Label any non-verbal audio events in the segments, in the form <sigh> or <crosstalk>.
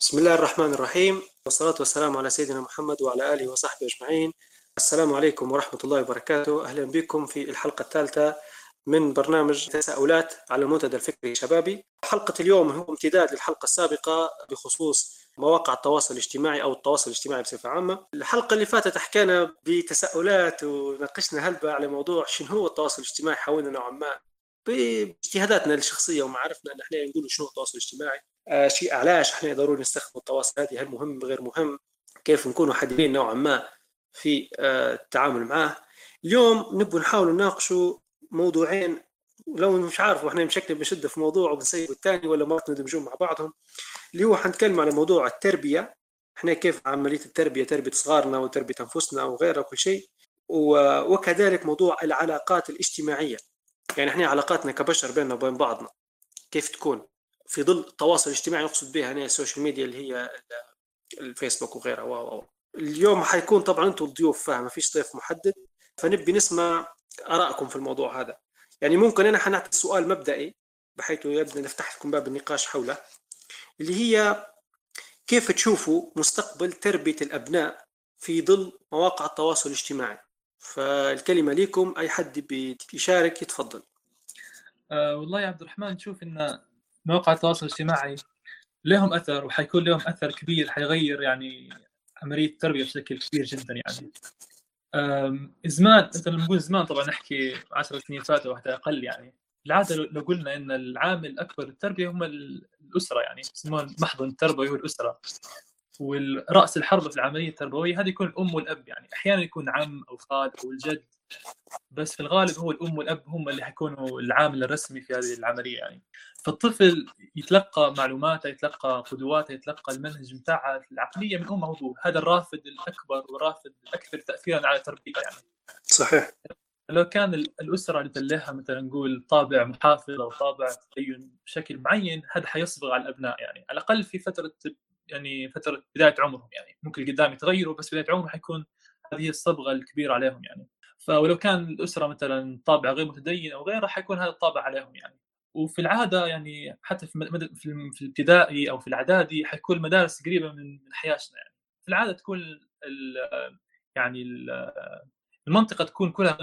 بسم الله الرحمن الرحيم. والصلاة والسلام على سيدنا محمد وعلى آله وصحبه أجمعين. السلام عليكم ورحمة الله وبركاته. أهلا بكم في الحلقة الثالثة من برنامج تساؤلات على المنتدى الفكري الشبابي. حلقة اليوم هو امتداد للحلقة السابقة بخصوص مواقع التواصل الاجتماعي أو التواصل الاجتماعي بصفة عامة. الحلقة اللي فاتت حكينا بتساؤلات وناقشنا هلبة على موضوع شنو هو التواصل الاجتماعي حاولنا نوعا ما. بإجتهاداتنا الشخصية ومعارفنا أن إحنا نقول شنو التواصل الاجتماعي. شيء علاش إحنا ضروري نستخدم التواصل هذه؟ هل مهم غير مهم؟ كيف نكونوا حذرين نوعا ما في آه التعامل معاه؟ اليوم نبغى نحاول نناقشوا موضوعين لو مش عارف إحنا بشكل بنشد في موضوع وبنسيب الثاني ولا مرات ندمجهم مع بعضهم. اللي هو حنتكلم على موضوع التربية. إحنا كيف عملية التربية؟ تربية صغارنا وتربية أنفسنا وغيرها وكل شيء. وكذلك موضوع العلاقات الاجتماعية. يعني إحنا علاقاتنا كبشر بيننا وبين بعضنا كيف تكون؟ في ظل التواصل الاجتماعي نقصد بها هنا ال social media اللي هي الفيسبوك وغيرها و اليوم حيكون طبعا أنتم الضيوف فاهم ما فيش ضيف محدد فنبي نسمع آرائكم في الموضوع هذا. يعني ممكن أنا حنعطي سؤال مبدئي بحيث يبدا نفتح لكم باب النقاش حوله اللي هي كيف تشوفوا مستقبل تربية الأبناء في ظل مواقع التواصل الاجتماعي؟ فالكلمة لكم أي حد بيشارك يتفضل. أه والله يا عبد الرحمن نشوف إن مواقع التواصل الاجتماعي لهم أثر وحيكون لهم أثر كبير حيغير يعني عملية التربية بشكل كبير جدا يعني. زمان مثلا نقول زمان طبعا نحكي 10 سنين فاتوا وحتى أقل يعني. بالعاده لو قلنا إن العامل الأكبر للتربية هم الأسرة يعني يسمون محضن التربوي هو الأسرة. والرأس الحربة في العملية التربوية هذه يكون الأم والأب يعني. أحيانا يكون عم أو خال أو الجد. بس في الغالب هو الأم والأب هم اللي حيكونوا العامل الرسمي في هذه العملية يعني. فالطفل يتلقى معلوماته يتلقى قدواته يتلقى المنهج بتاعه العقلية من أمه وأبوه. هذا الرافد الأكبر والرافد الأكثر تاثيرا على تربيته يعني. صحيح. لو كان الأسرة اللي تلها مثلا نقول طابع محافظ أو طابع تدين بشكل معين هذا حيصبغ على الأبناء يعني. على الأقل في فترة يعني فترة بداية عمرهم يعني. ممكن قدام يتغيروا بس بداية عمرهم حيكون هذه الصبغة الكبيرة عليهم يعني. فولو كان الأسرة مثلا طابع غير متدين أو غيره حيكون هذا الطابع عليهم يعني. وفي العادة يعني حتى في مد... في الابتدائي أو في الإعدادي حيكون المدارس قريبة من من حياتنا يعني. في العادة تكون ال... يعني ال... المنطقة تكون كلها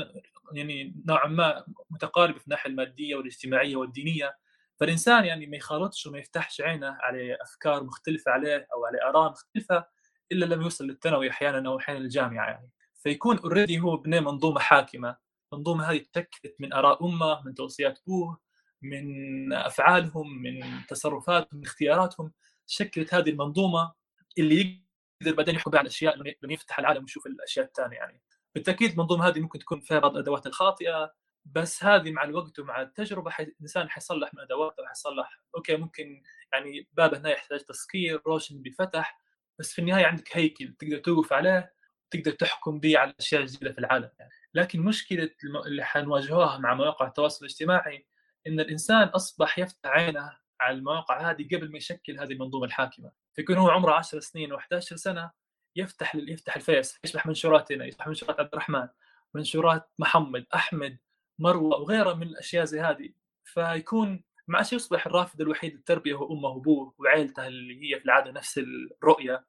يعني نوعا ما متقاربة في الناحية المادية والاجتماعية والدينية. فالإنسان يعني ما يخالطش وما يفتحش عينه على أفكار مختلفة عليه أو على آراء مختلفة إلا لما يوصل للثانوي أحيانا أو أحيانا الجامعة يعني. فيكون اوريدي هو بني منظومة حاكمة. المنظومه هذه تشكلت من آراء أمة من توصيات أبوه من أفعالهم من تصرفاتهم من اختياراتهم. شكلت هذه المنظومة اللي يقدر بعدين يحكم على الأشياء لما يفتح العالم ويشوف الأشياء الثانية يعني. بالتأكيد المنظومة هذه ممكن تكون فيها بعض الأدوات الخاطئة بس هذه مع الوقت ومع التجربة حي... الإنسان حيصلح من ادواته وحيصلح okay ممكن يعني باب هنا يحتاج تسكير روشن بفتح بس في النهاية عندك هيكل تقدر توقف عليه. تقدر تحكم به على الاشياء الجديده في العالم يعني. لكن مشكلة اللي حنواجهوها مع مواقع التواصل الاجتماعي إن الإنسان أصبح يفتح عينه على المواقع هذه قبل ما يشكل هذه المنظومة الحاكمة. فيكون هو عمره 10 سنين و11 سنة يفتح يفتح الفيس يفتح منشوراتنا يفتح منشورات عبد الرحمن منشورات محمد أحمد مروة وغيرها من الأشياء زي هذه. فيكون عادش يصبح الرافد الوحيد للتربية هو أمه وأبوه وعائلته اللي هي في العادة نفس الرؤية.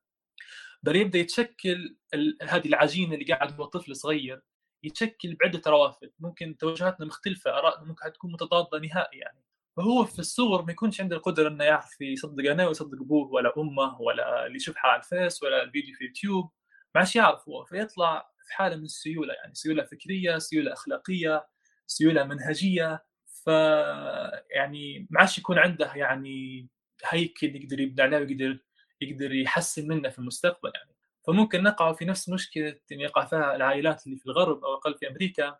بل يبدأ يتشكل هذه العجينة اللي قاعد هو طفل صغير يتشكل بعدة روافد. ممكن توجهاتنا مختلفة آرائنا ممكن تكون متضادة نهائي يعني. فهو في الصور ما يكونش عنده القدرة إنه يعرف يصدق أنا ويصدق أبوه ولا أمه ولا اللي يشوفها على الفيس ولا الفيديو في يوتيوب ما عادش يعرف هو. فيطلع في حالة من السيولة يعني. سيولة فكرية سيولة أخلاقية سيولة منهجية. ف يعني ما عادش يكون عنده يعني هيكل يقدر يبني عليه ويقدر يقدر يحسن منه في المستقبل يعني. فممكن نقع في نفس مشكلة يقع فيها العائلات اللي في الغرب أو أقل في أمريكا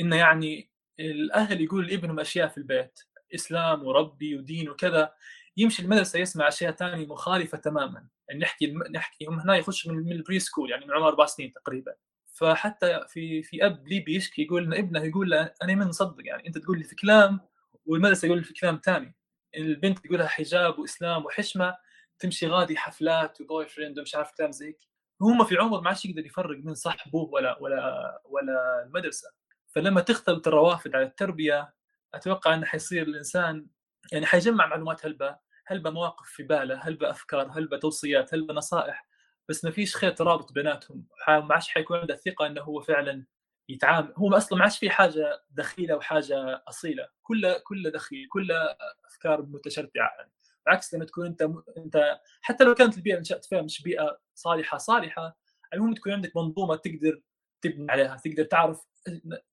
إنه يعني الأهل يقول لابنهم أشياء في البيت إسلام وربي ودين وكذا يمشي المدرسة يسمع أشياء ثانية مخالفة تماما. يعني نحكي نحكي هم هنا يخش من, ال pre-school يعني من عمر أربع سنين تقريبا. فحتى في في أب ليبي يشكي يقول ان ابنه يقول له أنا من نصدق يعني أنت تقول لي في كلام والمدرسة يقول لي في كلام ثاني البنت تقول لها حجاب وإسلام وحشمة. تمشي غادي حفلات و boyfriend ومش عارف كلام زي هم في عمر ما عادش يقدر يفرق من صاحبه ولا ولا ولا المدرسة. فلما تختلط الروافد على التربية أتوقع إنه حيصير الإنسان يعني حيجمع معلومات هلبة هل بمواقف في باله هل بافكار هل بتوصيات هل بنصائح بس ما فيش خيط رابط بيناتهم. ما عادش حيكون عنده الثقه إنه هو فعلا يتعامل. هو أصلا ما عادش في حاجة دخيلة وحاجة أصيلة. كله كله دخيل كله أفكار متشرعه يعني بعكس لما تكون أنت أنت حتى لو كانت البيئة اللي نشات فيها مش بيئة صالحة صالحة المهم تكون عندك منظومة تقدر تبني عليها تقدر تعرف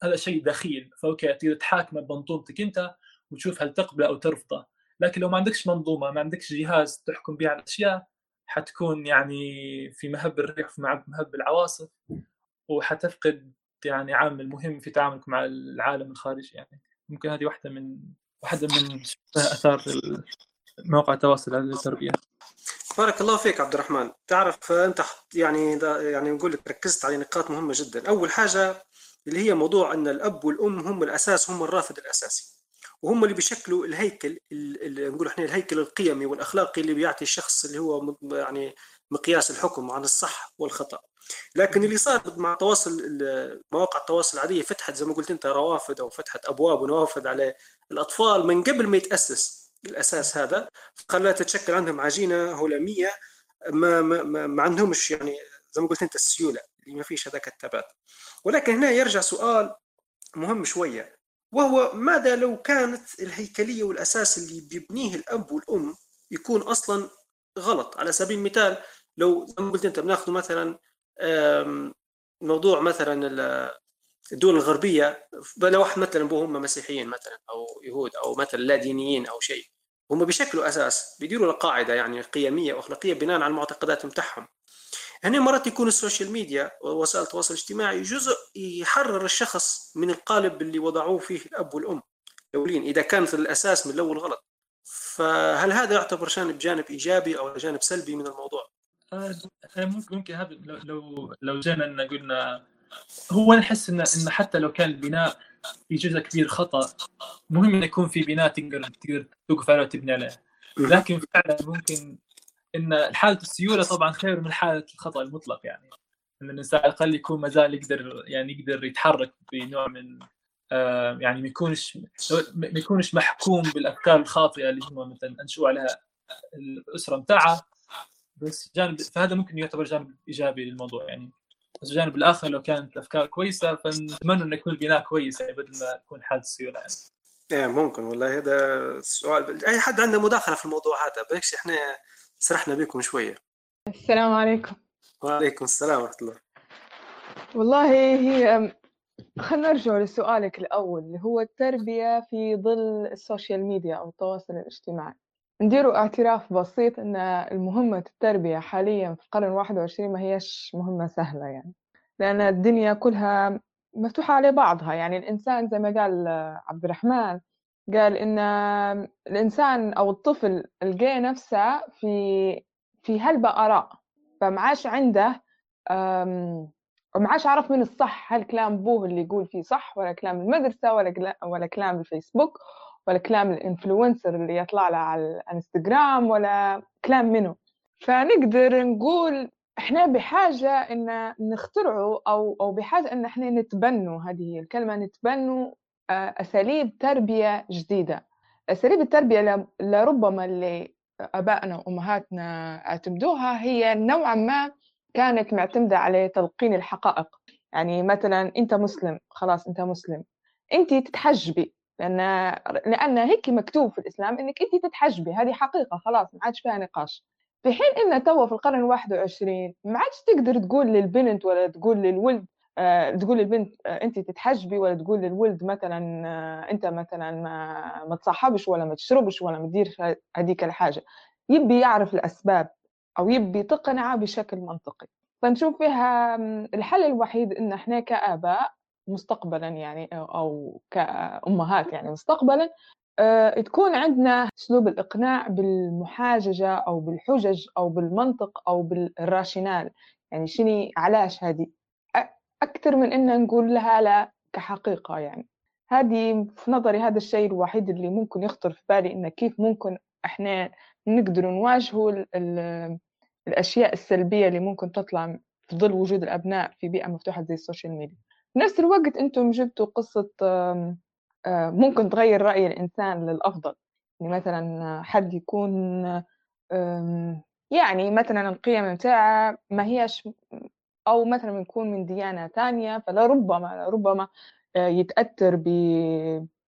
هذا شيء دخيل فأوكي تقدر تحاكمه بمنظومتك أنت وتشوف هل تقبله أو ترفضه. لكن لو ما عندكش منظومة ما عندكش جهاز تحكم به على الأشياء حتكون يعني في مهب الريح في مهب العواصف وحتفقد يعني عامل مهم في تعاملك مع العالم الخارجي يعني. ممكن هذه واحدة من واحدة من أثار مواقع التواصل التربيه بارك الله فيك عبد الرحمن. تعرف انت يعني يعني نقول لك ركزت على نقاط مهمة جدا. أول حاجة اللي هي موضوع إن الأب والأم هم الأساس هم الرافد الأساسي. وهم اللي بيشكلوا الهيكل اللي نقول إحنا الهيكل القيمي والأخلاقي اللي بيعطي الشخص اللي هو يعني مقياس الحكم عن الصح والخطأ. لكن اللي صار مع تواصل مواقع التواصل العادية فتحت زي ما قلت أنت روافد أو فتحت أبواب ونوافذ على الأطفال من قبل ما يتأسس. الأساس هذا. خلاها تتشكل عندهم عجينة هلاميه ما ما ما, ما عندهمش يعني زي ما قلت أنت السيولة اللي ما فيش هذاك الثبات. ولكن هنا يرجع سؤال مهم شوية وهو ماذا لو كانت الهيكلية والأساس اللي بيبنيه الأب والأم يكون أصلا غلط؟ على سبيل المثال لو زي ما قلت أنت بناخذ مثلا موضوع مثلا الدول الغربية لو واحد مثلا هم مسيحيين مثلا أو يهود أو مثلا لا دينيين أو شيء هم بشكل أساس بيديروا قاعدة يعني قيمية وأخلاقية بناء على المعتقدات بتاعهم هنا مرات يكون ال social media ووسائل التواصل الاجتماعي جزء يحرر الشخص من القالب اللي وضعوه فيه الأب والأم الأولين إذا كانت الأساس من الأول غلط فهل هذا يعتبر جانب جانب إيجابي أو جانب سلبي من الموضوع؟ ممكن ممكن هذا لو لو جينا قلنا هو نحس ان إن حتى لو كان البناء في جزء كبير خطأ مهم إنه يكون في بناء تقدر تقدر توقف عليه وتبني عليه. لكن فعلا ممكن إن حالة السيولة طبعا خير من حالة الخطأ المطلق يعني. إن الإنسان على الأقل يكون ما زال يقدر يعني يقدر يتحرك بنوع من آه يعني ما يكونش ما يكونش محكوم بالأفكار الخاطئة اللي هم مثلا انشئوا عليها الأسرة متاعها بس جانب فهذا ممكن يعتبر جانب إيجابي للموضوع يعني. بس الجانب الآخر لو كانت الأفكار كويسة فنتمنى إنه يكون البناء كويس يعني بدل ما يكون حاله السيولة. يعني. إيه ممكن والله. هذا سؤال أي حد عنده مداخلة في الموضوع هذا؟ بس إحنا سرحنا بكم شوية. السلام عليكم. وعليكم السلام ورحمة الله. والله هي خلينا نرجع لسؤالك الأول اللي هو التربية في ظل السوشيال ميديا أو التواصل الاجتماعي. نديروا اعتراف بسيط أن المهمة التربية حاليا في القرن الواحد وعشرين ما هيش مهمة سهلة يعني. لأن الدنيا كلها مفتوحة على بعضها. يعني الإنسان زي ما قال عبد الرحمن قال إن الإنسان أو الطفل لقى نفسه في في هلبة آراء فمعاش عنده ومعاش عارف من الصح. هل كلام أبوه اللي يقول فيه صح ولا كلام المدرسة ولا ولا كلام الفيسبوك ولا كلام الإنفلونسر اللي يطلع له على الإنستغرام ولا كلام منه. فنقدر نقول إحنا بحاجة إن نخترعوا أو أو بحاجة إن إحنا نتبنوا هذه الكلمة نتبنوا آه، أساليب تربية جديدة. أساليب التربية لربما اللي آبائنا وأمهاتنا اعتمدوها هي نوعا ما كانت معتمدة على تلقين الحقائق. يعني مثلا أنت مسلم خلاص أنت مسلم. أنت تتحجبي. لأن لأن هيك مكتوب في الإسلام إنك انت تتحجبي هذه حقيقة خلاص ما عادش فيها نقاش. في حين إن توا في القرن الواحد وعشرين ما عادش تقدر تقول للبنت ولا تقول للولد آه، تقول للبنت آه، انت تتحجبي ولا تقول للولد مثلا آه، أنت مثلا ما, ما تصاحبش ولا ما تشربش ولا ما تديرش هذيك الحاجة. يبي يعرف الأسباب أو يبي تقنعه بشكل منطقي. فنشوف فيها الحل الوحيد إن إحنا كآباء مستقبلا يعني أو كأمهات يعني مستقبلا آه، تكون عندنا أسلوب الإقناع بالمحاججة أو بالحجج أو بالمنطق أو بالراشنال. يعني شني علاش هذه؟ أكثر من ان نقول لها لا كحقيقة يعني. هذه في نظري هذا الشيء الوحيد اللي ممكن يخطر في بالي إنه كيف ممكن إحنا نقدر نواجهوا الأشياء السلبية اللي ممكن تطلع في ظل وجود الأبناء في بيئة مفتوحة زي السوشيال ميديا. نفس الوقت أنتم جبتوا قصة ممكن تغير رأي الإنسان للأفضل. يعني مثلا حد يكون يعني مثلا القيم متاعه ما هيش أو مثلا يكون من ديانة تانية فلربما لربما آه، يتأثر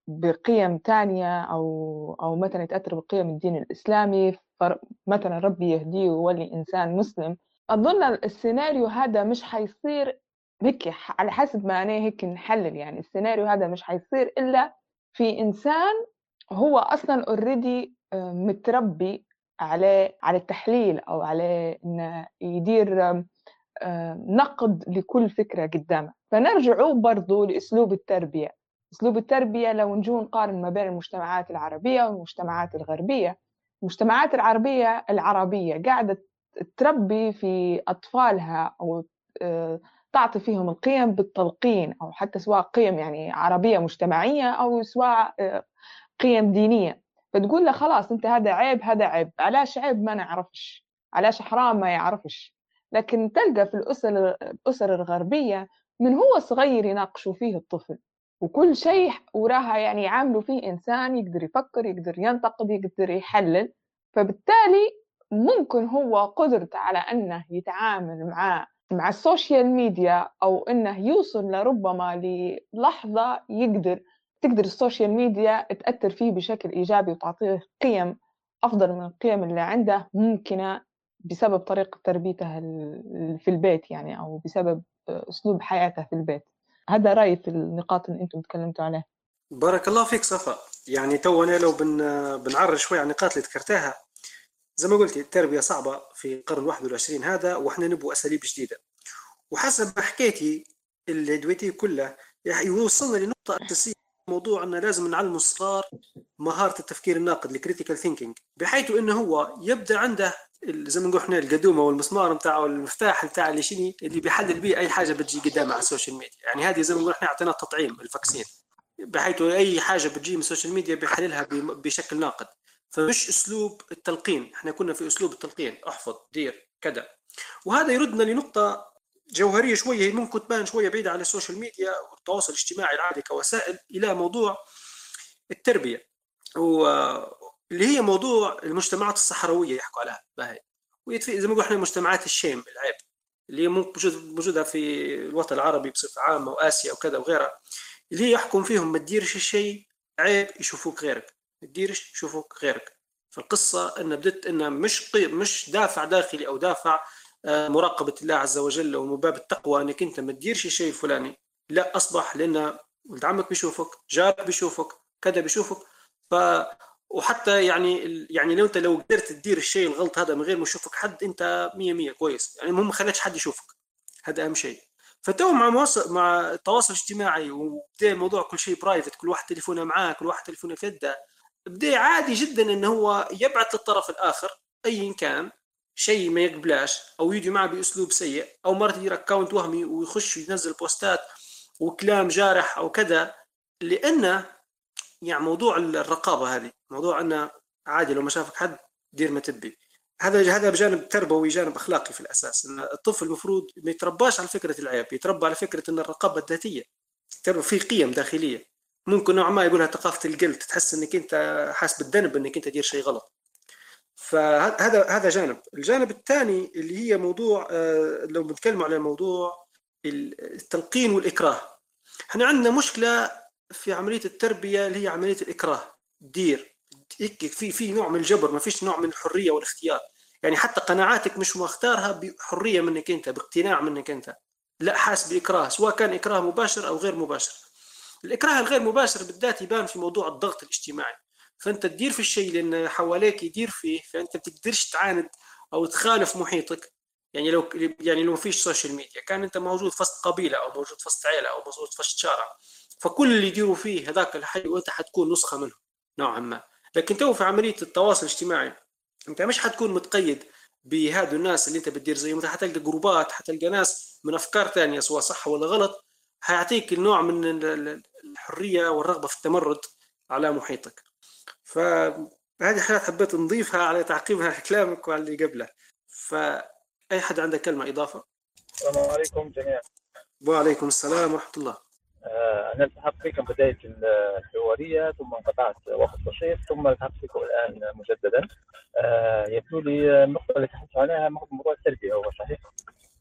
بقيم تانية أو أو مثلا يتأثر بقيم الدين الإسلامي. مثلا ربي يهديه ويولي إنسان مسلم. أظن السيناريو هذا مش حيصير هيك على حسب ما أنا هيك نحلل يعني. السيناريو هذا مش حيصير إلا في إنسان هو أصلا اوريدي آه، متربي على على التحليل أو على إنه يدير آه، نقد لكل فكرة قدامه. فنرجع برضو لأسلوب التربية. أسلوب التربية لو نجو نقارن ما بين المجتمعات العربية والمجتمعات الغربية. المجتمعات العربية العربية قاعدة تربي في أطفالها أو آه، تعطي فيهم القيم بالتلقين أو حتى سواء قيم يعني عربية مجتمعية أو سواء آه، قيم دينية. فتقول له خلاص أنت هذا عيب هذا عيب. علاش عيب ما نعرفش؟ علاش حرام ما يعرفش؟ لكن تلقى في الأسر الأسر الغربية من هو صغير يناقشوا فيه الطفل. وكل شيء وراها يعني يعاملوا فيه إنسان يقدر يفكر يقدر ينتقد يقدر يحلل. فبالتالي ممكن هو قدرته على أنه يتعامل مع مع السوشيال ميديا أو أنه يوصل لربما للحظة يقدر تقدر السوشيال ميديا تأثر فيه بشكل إيجابي وتعطيه قيم أفضل من القيم اللي عنده ممكنة بسبب طريقة تربيته في البيت يعني أو بسبب أسلوب حياته في البيت. هذا رأيي في النقاط اللي أنتم تكلمتوا عليها. بارك الله فيك صفاء يعني تو أنا لو بن بنعرج شوي على النقاط اللي ذكرتها زي ما قلتي التربية صعبة في القرن 21 هذا وإحنا نبغى أساليب جديدة. وحسب ما حكيتي اللي دويتي كلها يوصلنا لنقطة أساسية موضوع أنه لازم نعلم الصغار مهارة التفكير الناقد ال critical thinking بحيث أنه هو يبدأ عنده زي ما نقول إحنا القدومة والمسمار نتاعه المفتاح نتاع اللي شني اللي بيحلل به أي حاجة بتجي قدامه على السوشيال ميديا يعني هذه زي ما نقول إحنا اعطيناه التطعيم ال vaccine. بحيث أي حاجة بتجي من السوشيال ميديا بيحللها بشكل ناقد. فمش أسلوب التلقين. إحنا كنا في أسلوب التلقين. أحفظ دير كذا. وهذا يردنا لنقطة جوهرية شوية ممكن تبان شوية بعيدة عن السوشيال ميديا والتواصل الاجتماعي العادي كوسائل إلى موضوع التربية اللي هي موضوع المجتمعات الصحراوية يحكوا عليها. باهي. واللي هي زي ما نقول إحنا مجتمعات ال shame العيب اللي هي موجودة في الوطن العربي بصفة عامة وآسيا وكذا وغيرها. اللي يحكم فيهم ما تديرش الشيء عيب يشوفوك غيرك. ما تديرش يشوفوك غيرك. فالقصة أن بدت انها مش مش دافع داخلي أو دافع آه، مراقبة الله عز وجل ومن باب التقوى أنك أنت ما تديرش الشيء الفلاني لا أصبح لأن ولد عمك بيشوفك جارك بيشوفك كذا بيشوفك. ف وحتى يعني يعني لو أنت لو قدرت تدير الشيء الغلط هذا من غير ما يشوفك حد أنت 100 100 كويس. يعني المهم ما خليتش حد يشوفك. هذا أهم شيء. فتو مع مواصل مع التواصل الاجتماعي وبدأ الموضوع كل شيء private كل واحد تليفونه معاه كل واحد تليفونه في يده. بدا عادي جدا انه هو يبعث للطرف الآخر ايا كان شيء ما يقبلاش أو يجي معه بأسلوب سيء أو مرات يدير account وهمي ويخش ينزل بوستات وكلام جارح أو كذا لأنه يعني موضوع الرقابة هذه موضوع إنه عادي لو ما شافك حد دير ما تبي. هذا هذا بجانب تربوي جانب أخلاقي في الأساس إن الطفل المفروض ما يترباش على فكرة العيب يتربى على فكرة إن الرقابة الذاتية تربى في قيم داخلية. ممكن نوعا ما يقولها ثقافة القلب تحس إنك أنت حاس بالذنب إنك أنت تدير شيء غلط. فهذا هذا جانب. الجانب الثاني اللي هي موضوع آه، لو بنتكلم على موضوع التلقين والإكراه. إحنا عندنا مشكلة في عملية التربية اللي هي عملية الإكراه. دير في في نوع من الجبر ما فيش نوع من الحرية والاختيار. يعني حتى قناعاتك مش مختارها بحرية منك أنت باقتناع منك أنت. لا حاس بإكراه سواء كان إكراه مباشر أو غير مباشر. الإكراه الغير مباشر بالذات يبان في موضوع الضغط الاجتماعي. فأنت تدير في الشيء لأن حواليك يدير فيه فأنت بتقدرش تعاند أو تخالف محيطك. يعني لو يعني لو ما فيش سوشيال ميديا كان أنت موجود في وسط قبيلة أو موجود في وسط عيلة أو موجود في وسط شارع فكل اللي يديروا فيه هذاك الحي وأنت حتكون نسخة منه نوعا ما. لكن تو في عملية التواصل الاجتماعي أنت مش حتكون متقيد بهذو الناس اللي أنت بتدير زيهم أنت حتلقى جروبات حتلقى ناس من أفكار ثانية سواء صح ولا غلط حيعطيك النوع من الحرية والرغبة في التمرد على محيطك. فهذه حاجات حبيت نضيفها على تعقيبا على <laughs> كلامك وعلى اللي قبله فاي حد عنده كلمة إضافة؟ السلام عليكم جميعا. وعليكم السلام ورحمة الله. آه، أنا التحقت بكم بداية الحوارية ثم انقطعت وقت بسيط ثم التحقت بكم الآن مجددا. آه، يبدو لي النقطة اللي تحدث عنها موضوع التربية هو صحيح؟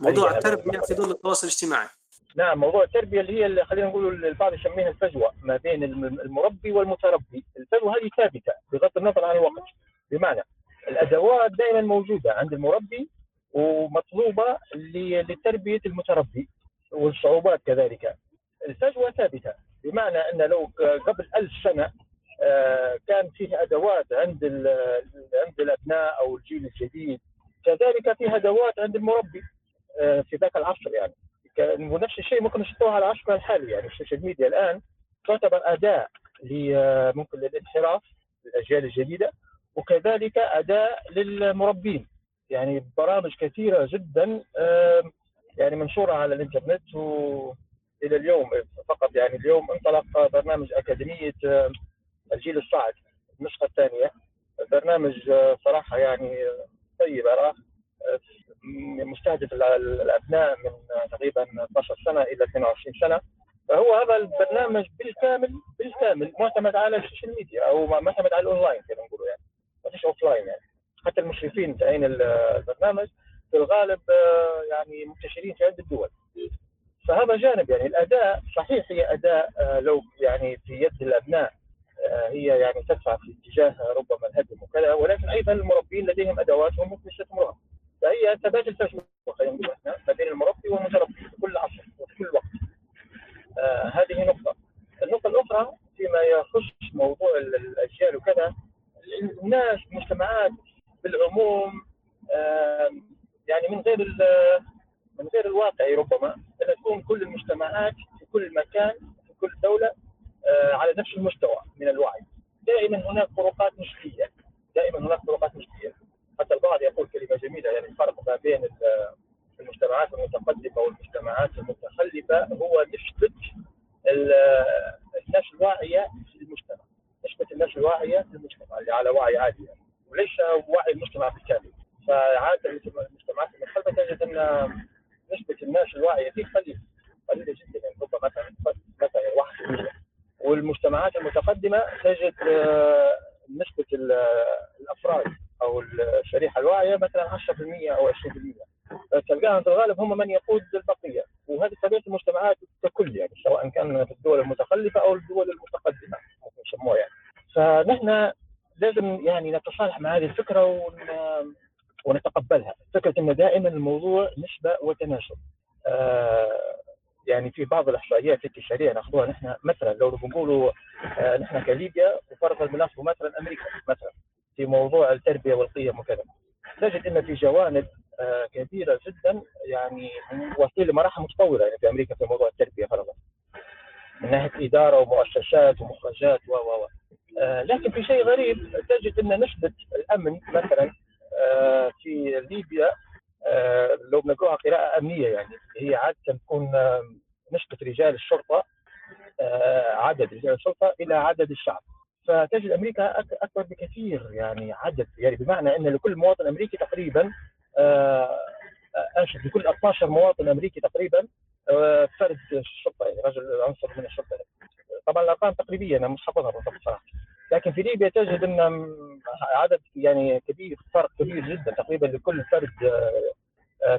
موضوع التربية في ظل التواصل الاجتماعي. نعم موضوع التربية اللي هي اللي خلينا نقول البعض يسميها الفجوة ما بين المربي والمتربي. الفجوة هذه ثابتة بغض النظر عن الوقت. بمعنى الأدوات دائما موجودة عند المربي ومطلوبة لتربية المتربي والصعوبات كذلك. الفجوة ثابتة بمعنى أن لو قبل ألف سنة آه، كان فيه أدوات عند عند الأبناء أو الجيل الجديد. كذلك فيه أدوات عند المربي آه، في ذاك العصر يعني. ونفس الشيء ممكن نشوفه على العصر الحالي. يعني السوشيال ميديا الآن تعتبر أداة آه، ممكن للانحراف للأجيال الجديدة وكذلك أداة للمربين. يعني برامج كثيرة جدا يعني منشورة على الإنترنت و إلى اليوم فقط. يعني اليوم انطلق برنامج أكاديمية آه، الجيل الصاعد. النسخة الثانية برنامج آه، صراحة يعني طيب اراه آه، مستهدف الأبناء من تقريبا 12 سنة إلى 22 سنة. فهو هذا البرنامج بالكامل بالكامل معتمد على السوشيال ميديا أو معتمد على الأونلاين خلينا نقول يعني. ما فيش offline يعني. حتى المشرفين تاعين البرنامج في الغالب يعني منتشرين في عدة دول. فهذا جانب يعني. الأداة صحيح هي أداة آه، لو يعني في يد الأبناء آه، هي يعني تدفع في اتجاه ربما الهدم وكذا ولكن أيضا المربين لديهم ادوات هم ممكن يستثمروها فهي تبادل فجوه خلينا نقول إحنا ما بين المربي والمتربي في كل عصر وفي كل وقت. آه هذه نقطة. النقطة الأخرى فيما يخص موضوع الأجيال وكذا الناس المجتمعات بالعموم آه يعني من غير من غير الواقعي ربما ان تكون كل المجتمعات في كل مكان في كل دولة آه، على نفس المستوى من الوعي. دائما هناك فروقات نسبية. دائما هناك فروقات نسبية. حتى البعض يقول كلمة جميلة يعني الفرق ما بين المجتمعات المتقدمة والمجتمعات المتخلفة هو نسبه الناس الواعيه في المجتمع. نسبه الناس الواعيه في المجتمع اللي على وعي عالي يعني. وليس وعي المجتمع بالكامل. فعادة المجتمعات المتخلفة تجد أن نسبة الناس الواعيه فيه قليلة قليلة جدا يعني ربما مثلا مثلا 1% والمجتمعات المتقدمة تجد آه، نسبه الأفراد أو الشريحة الواعية مثلا 10% أو 20% تلقاهم في الغالب هم من يقود البقية. وهذه طبيعة المجتمعات ككل يعني سواء كان في الدول المتخلفة أو الدول المتقدمة يسموها يعني. فنحن لازم يعني نتصالح مع هذه الفكرة ون ونتقبلها. فكرة إن دائما الموضوع نسبة وتناسب. آه يعني في بعض الاحصائيات التشريعيه ناخذوها نحن مثلا لو بنقولوا آه نحن كليبيا وفرضا بناخذ مثلا أمريكا مثلا في موضوع التربية والقيم وكذا. تجد إن في جوانب آه كبيرة جدا يعني واصلين لمراحل متطورة يعني في أمريكا في موضوع التربية فرضا. من ناحية إدارة ومؤسسات ومخرجات و و آه لكن في شيء غريب تجد إن نسبة الأمن مثلا في ليبيا لو بنقرأها قراءة أمنية يعني هي عادة تكون آه، نسبة رجال الشرطة عدد رجال الشرطة إلى عدد الشعب. فتجد أمريكا أكبر بكثير يعني عدد يعني بمعنى أن لكل مواطن أمريكي تقريبا أنشد لكل 12 مواطن أمريكي تقريبا فرد الشرطة يعني رجل عنصر من الشرطة. طبعا الأرقام تقريبية أنا مش حافظها بالضبط صراحة. لكن في ليبيا تجد إن عدد يعني كبير فرق كبير جدا تقريبا لكل فرد آه،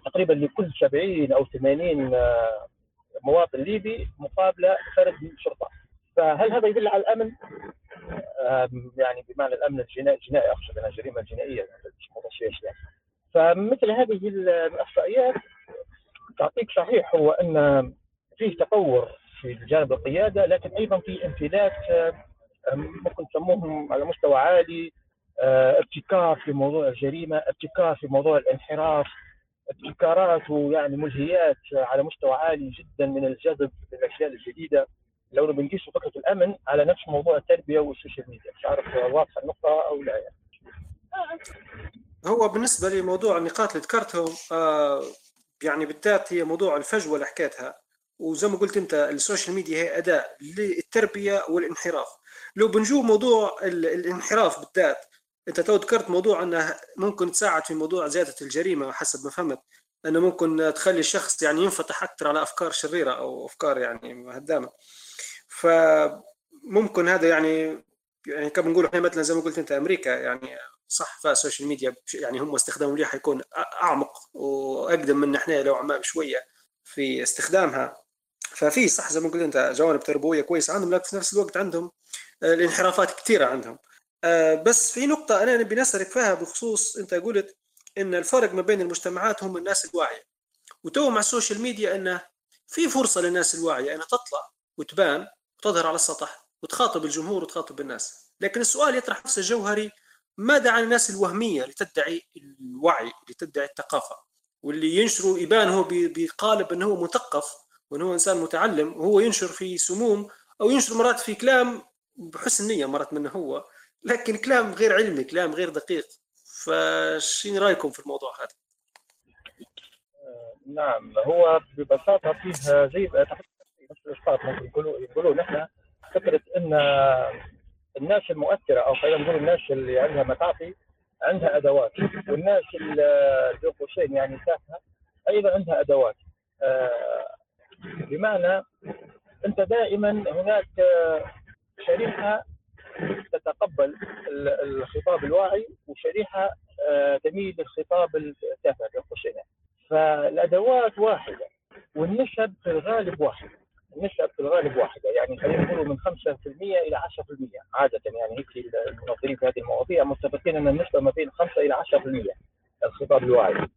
تقريبا لكل 70 أو 80 آه، مواطن ليبي مقابله فرد من الشرطة فهل هذا يدل على الأمن؟ يعني بمعنى الأمن الجنائي الجنائي أقصد الجريمة الجنائية مش يعني. فمثل هذه الاحصائيات تعطيك صحيح هو أن فيه تطور في جانب القيادة لكن أيضا في انفلات آه، ممكن تسموهم على مستوى عالي آه، ابتكار في موضوع الجريمة، ابتكار في موضوع الانحراف، ابتكارات ويعني ملهيات على مستوى عالي جدا من الجذب للأشياء الجديدة. لو بنقيس فكرة الأمن على نفس موضوع التربية والسوشيال ميديا، مش عارف واضحة النقطة أو لا يعني. هو بالنسبة لموضوع النقاط اللي ذكرتهم آه يعني بالذات هي موضوع الفجوة اللي حكيتها. وزي ما قلت أنت السوشيال ميديا هي أداة للتربية والانحراف. لو بنجو موضوع الانحراف بالذات أنت تو ذكرت موضوع أنه ممكن تساعد في موضوع زيادة الجريمة حسب ما فهمت أنه ممكن تخلي الشخص يعني ينفتح أكثر على أفكار شريرة أو أفكار يعني هدامه فممكن هذا يعني يعني كما نقول إحنا مثلا زي ما قلت أنت أمريكا يعني صح فيها السوشيال ميديا يعني هم استخدامهم ليها حيكون أعمق وأقدم من إحنا نوعا ما بشوية في استخدامها. ففي صح زي ما قلت أنت جوانب تربوية كويسة عندهم لكن في نفس الوقت عندهم الانحرافات كثيرة عندهم. آه، بس في نقطة أنا نبي نسألك فيها بخصوص أنت قلت إن الفرق ما بين المجتمعات هم الناس الواعية. وتو مع السوشيال ميديا انه في فرصة للناس الواعية إنها تطلع وتبان وتظهر على السطح وتخاطب الجمهور وتخاطب الناس. لكن السؤال يطرح نفسه الجوهري ماذا عن الناس الوهمية اللي تدعي الوعي اللي تدعي الثقافة؟ واللي ينشروا يبان هو بقالب إنه هو مثقف وإنه هو إنسان متعلم وهو ينشر في سموم أو ينشر مرات في كلام بحسن نية مرات منه هو. لكن كلام غير علمي كلام غير دقيق فشين رأيكم في الموضوع هذا؟ نعم هو ببساطة فيه زي الاسقاط ممكن يقولوا يقولوا نحن فكرة إن الناس المؤثرة أو خلينا نقول الناس اللي عندها متعاطي عندها أدوات والناس اللي قوسين يعني تافهه أيضا عندها أدوات آه، بمعنى أنت دائما هناك شريحة تتقبل الخطاب الواعي وشريحة آه، تميل للخطاب التافه بين قوسين فالأدوات واحدة والنسب في الغالب واحد. النسب في الغالب واحدة يعني خلينا نقول من 5% إلى 10% عادة. يعني هيك المنظرين في هذه المواضيع متفقين إن النسبة ما بين 5 إلى 10% الخطاب الواعي.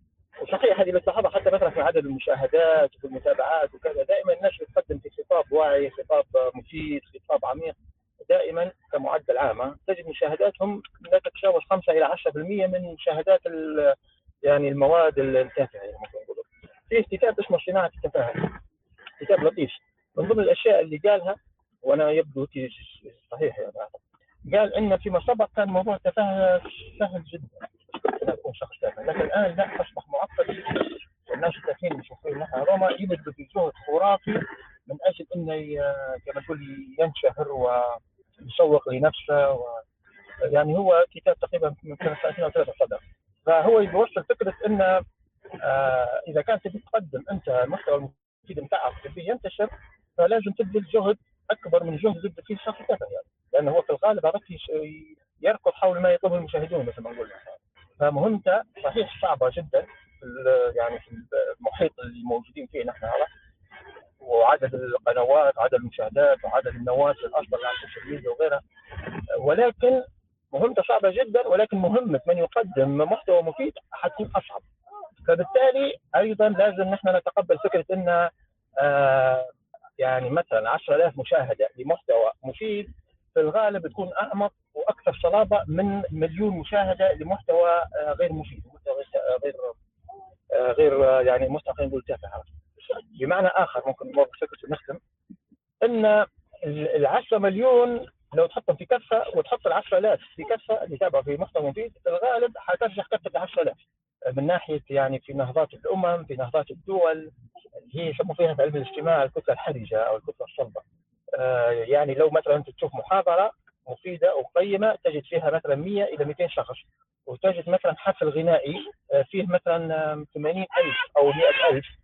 وصحيح هذه بتلاحظها حتى مثلا في عدد المشاهدات وفي المتابعات وكذا. دائما الناس بتقدم في خطاب واعي خطاب مفيد خطاب عميق. دائما كمعدل عام تجد مشاهداتهم لا تتجاوز 5 إلى 10% من مشاهدات يعني المواد التافهة يعني ممكن نقول. في كتاب اسمه صناعة التفاهه كتاب لطيف. من ضمن الأشياء اللي قالها وأنا يبدو صحيح يعني قال إن فيما سبق كان موضوع التفاهه سهل جدا. ان يكون شخص تافه. لكن الآن لا أصبح معقد. والناس التافهين اللي يشوفون نحن روما يبذلوا بجهد خرافي من أجل إنه كما تقول ينشهر ويسوق لنفسه و يعني هو كتاب تقريبا من سنة سنتين أو ثلاثة صدر. فهو يوصل فكرة إن آه إذا كانت تبي تقدم أنت المحتوى المفيد بتاعك تبي ينتشر فلازم تبذل جهد أكبر من جهد اللي فيه الشخص التافه يعني. لأنه هو في الغالب عرفت يركض حول ما يطلبه المشاهدون مثل ما نقول. فمهمته صحيح صعبة جدا يعني في المحيط اللي موجودين فيه نحن وعدد القنوات وعدد المشاهدات وعدد النواشر أصلا على ال social media وغيرها. ولكن مهمته صعبة جدا ولكن مهمة. من يقدم محتوى مفيد حتكون أصعب. فبالتالي أيضا لازم نحن نتقبل فكرة إن آه يعني مثلا 10000 مشاهدة لمحتوى مفيد في الغالب تكون أعمق وأكثر صلابة من مليون مشاهدة لمحتوى آه، غير مفيد محتوى غير غير آه، يعني محتوى خلينا نقول تافه بمعنى آخر ممكن فكره ونختم إن ال 10 مليون لو تحطهم في كفة وتحط ال 10000 في كفة اللي تابعوا في محتوى مفيد في الغالب حترجح كفة ال 10000 من ناحية يعني في نهضات الأمم في نهضات الدول هي يسموا فيها في علم الاجتماع الكتلة الحرجة أو الكتلة الصلبة. آه يعني لو مثلا أنت تشوف محاضرة مفيدة وقيمه تجد فيها مثلا 100 إلى 200 شخص. وتجد مثلا حفل غنائي آه فيه مثلا 80000 أو 100000 آه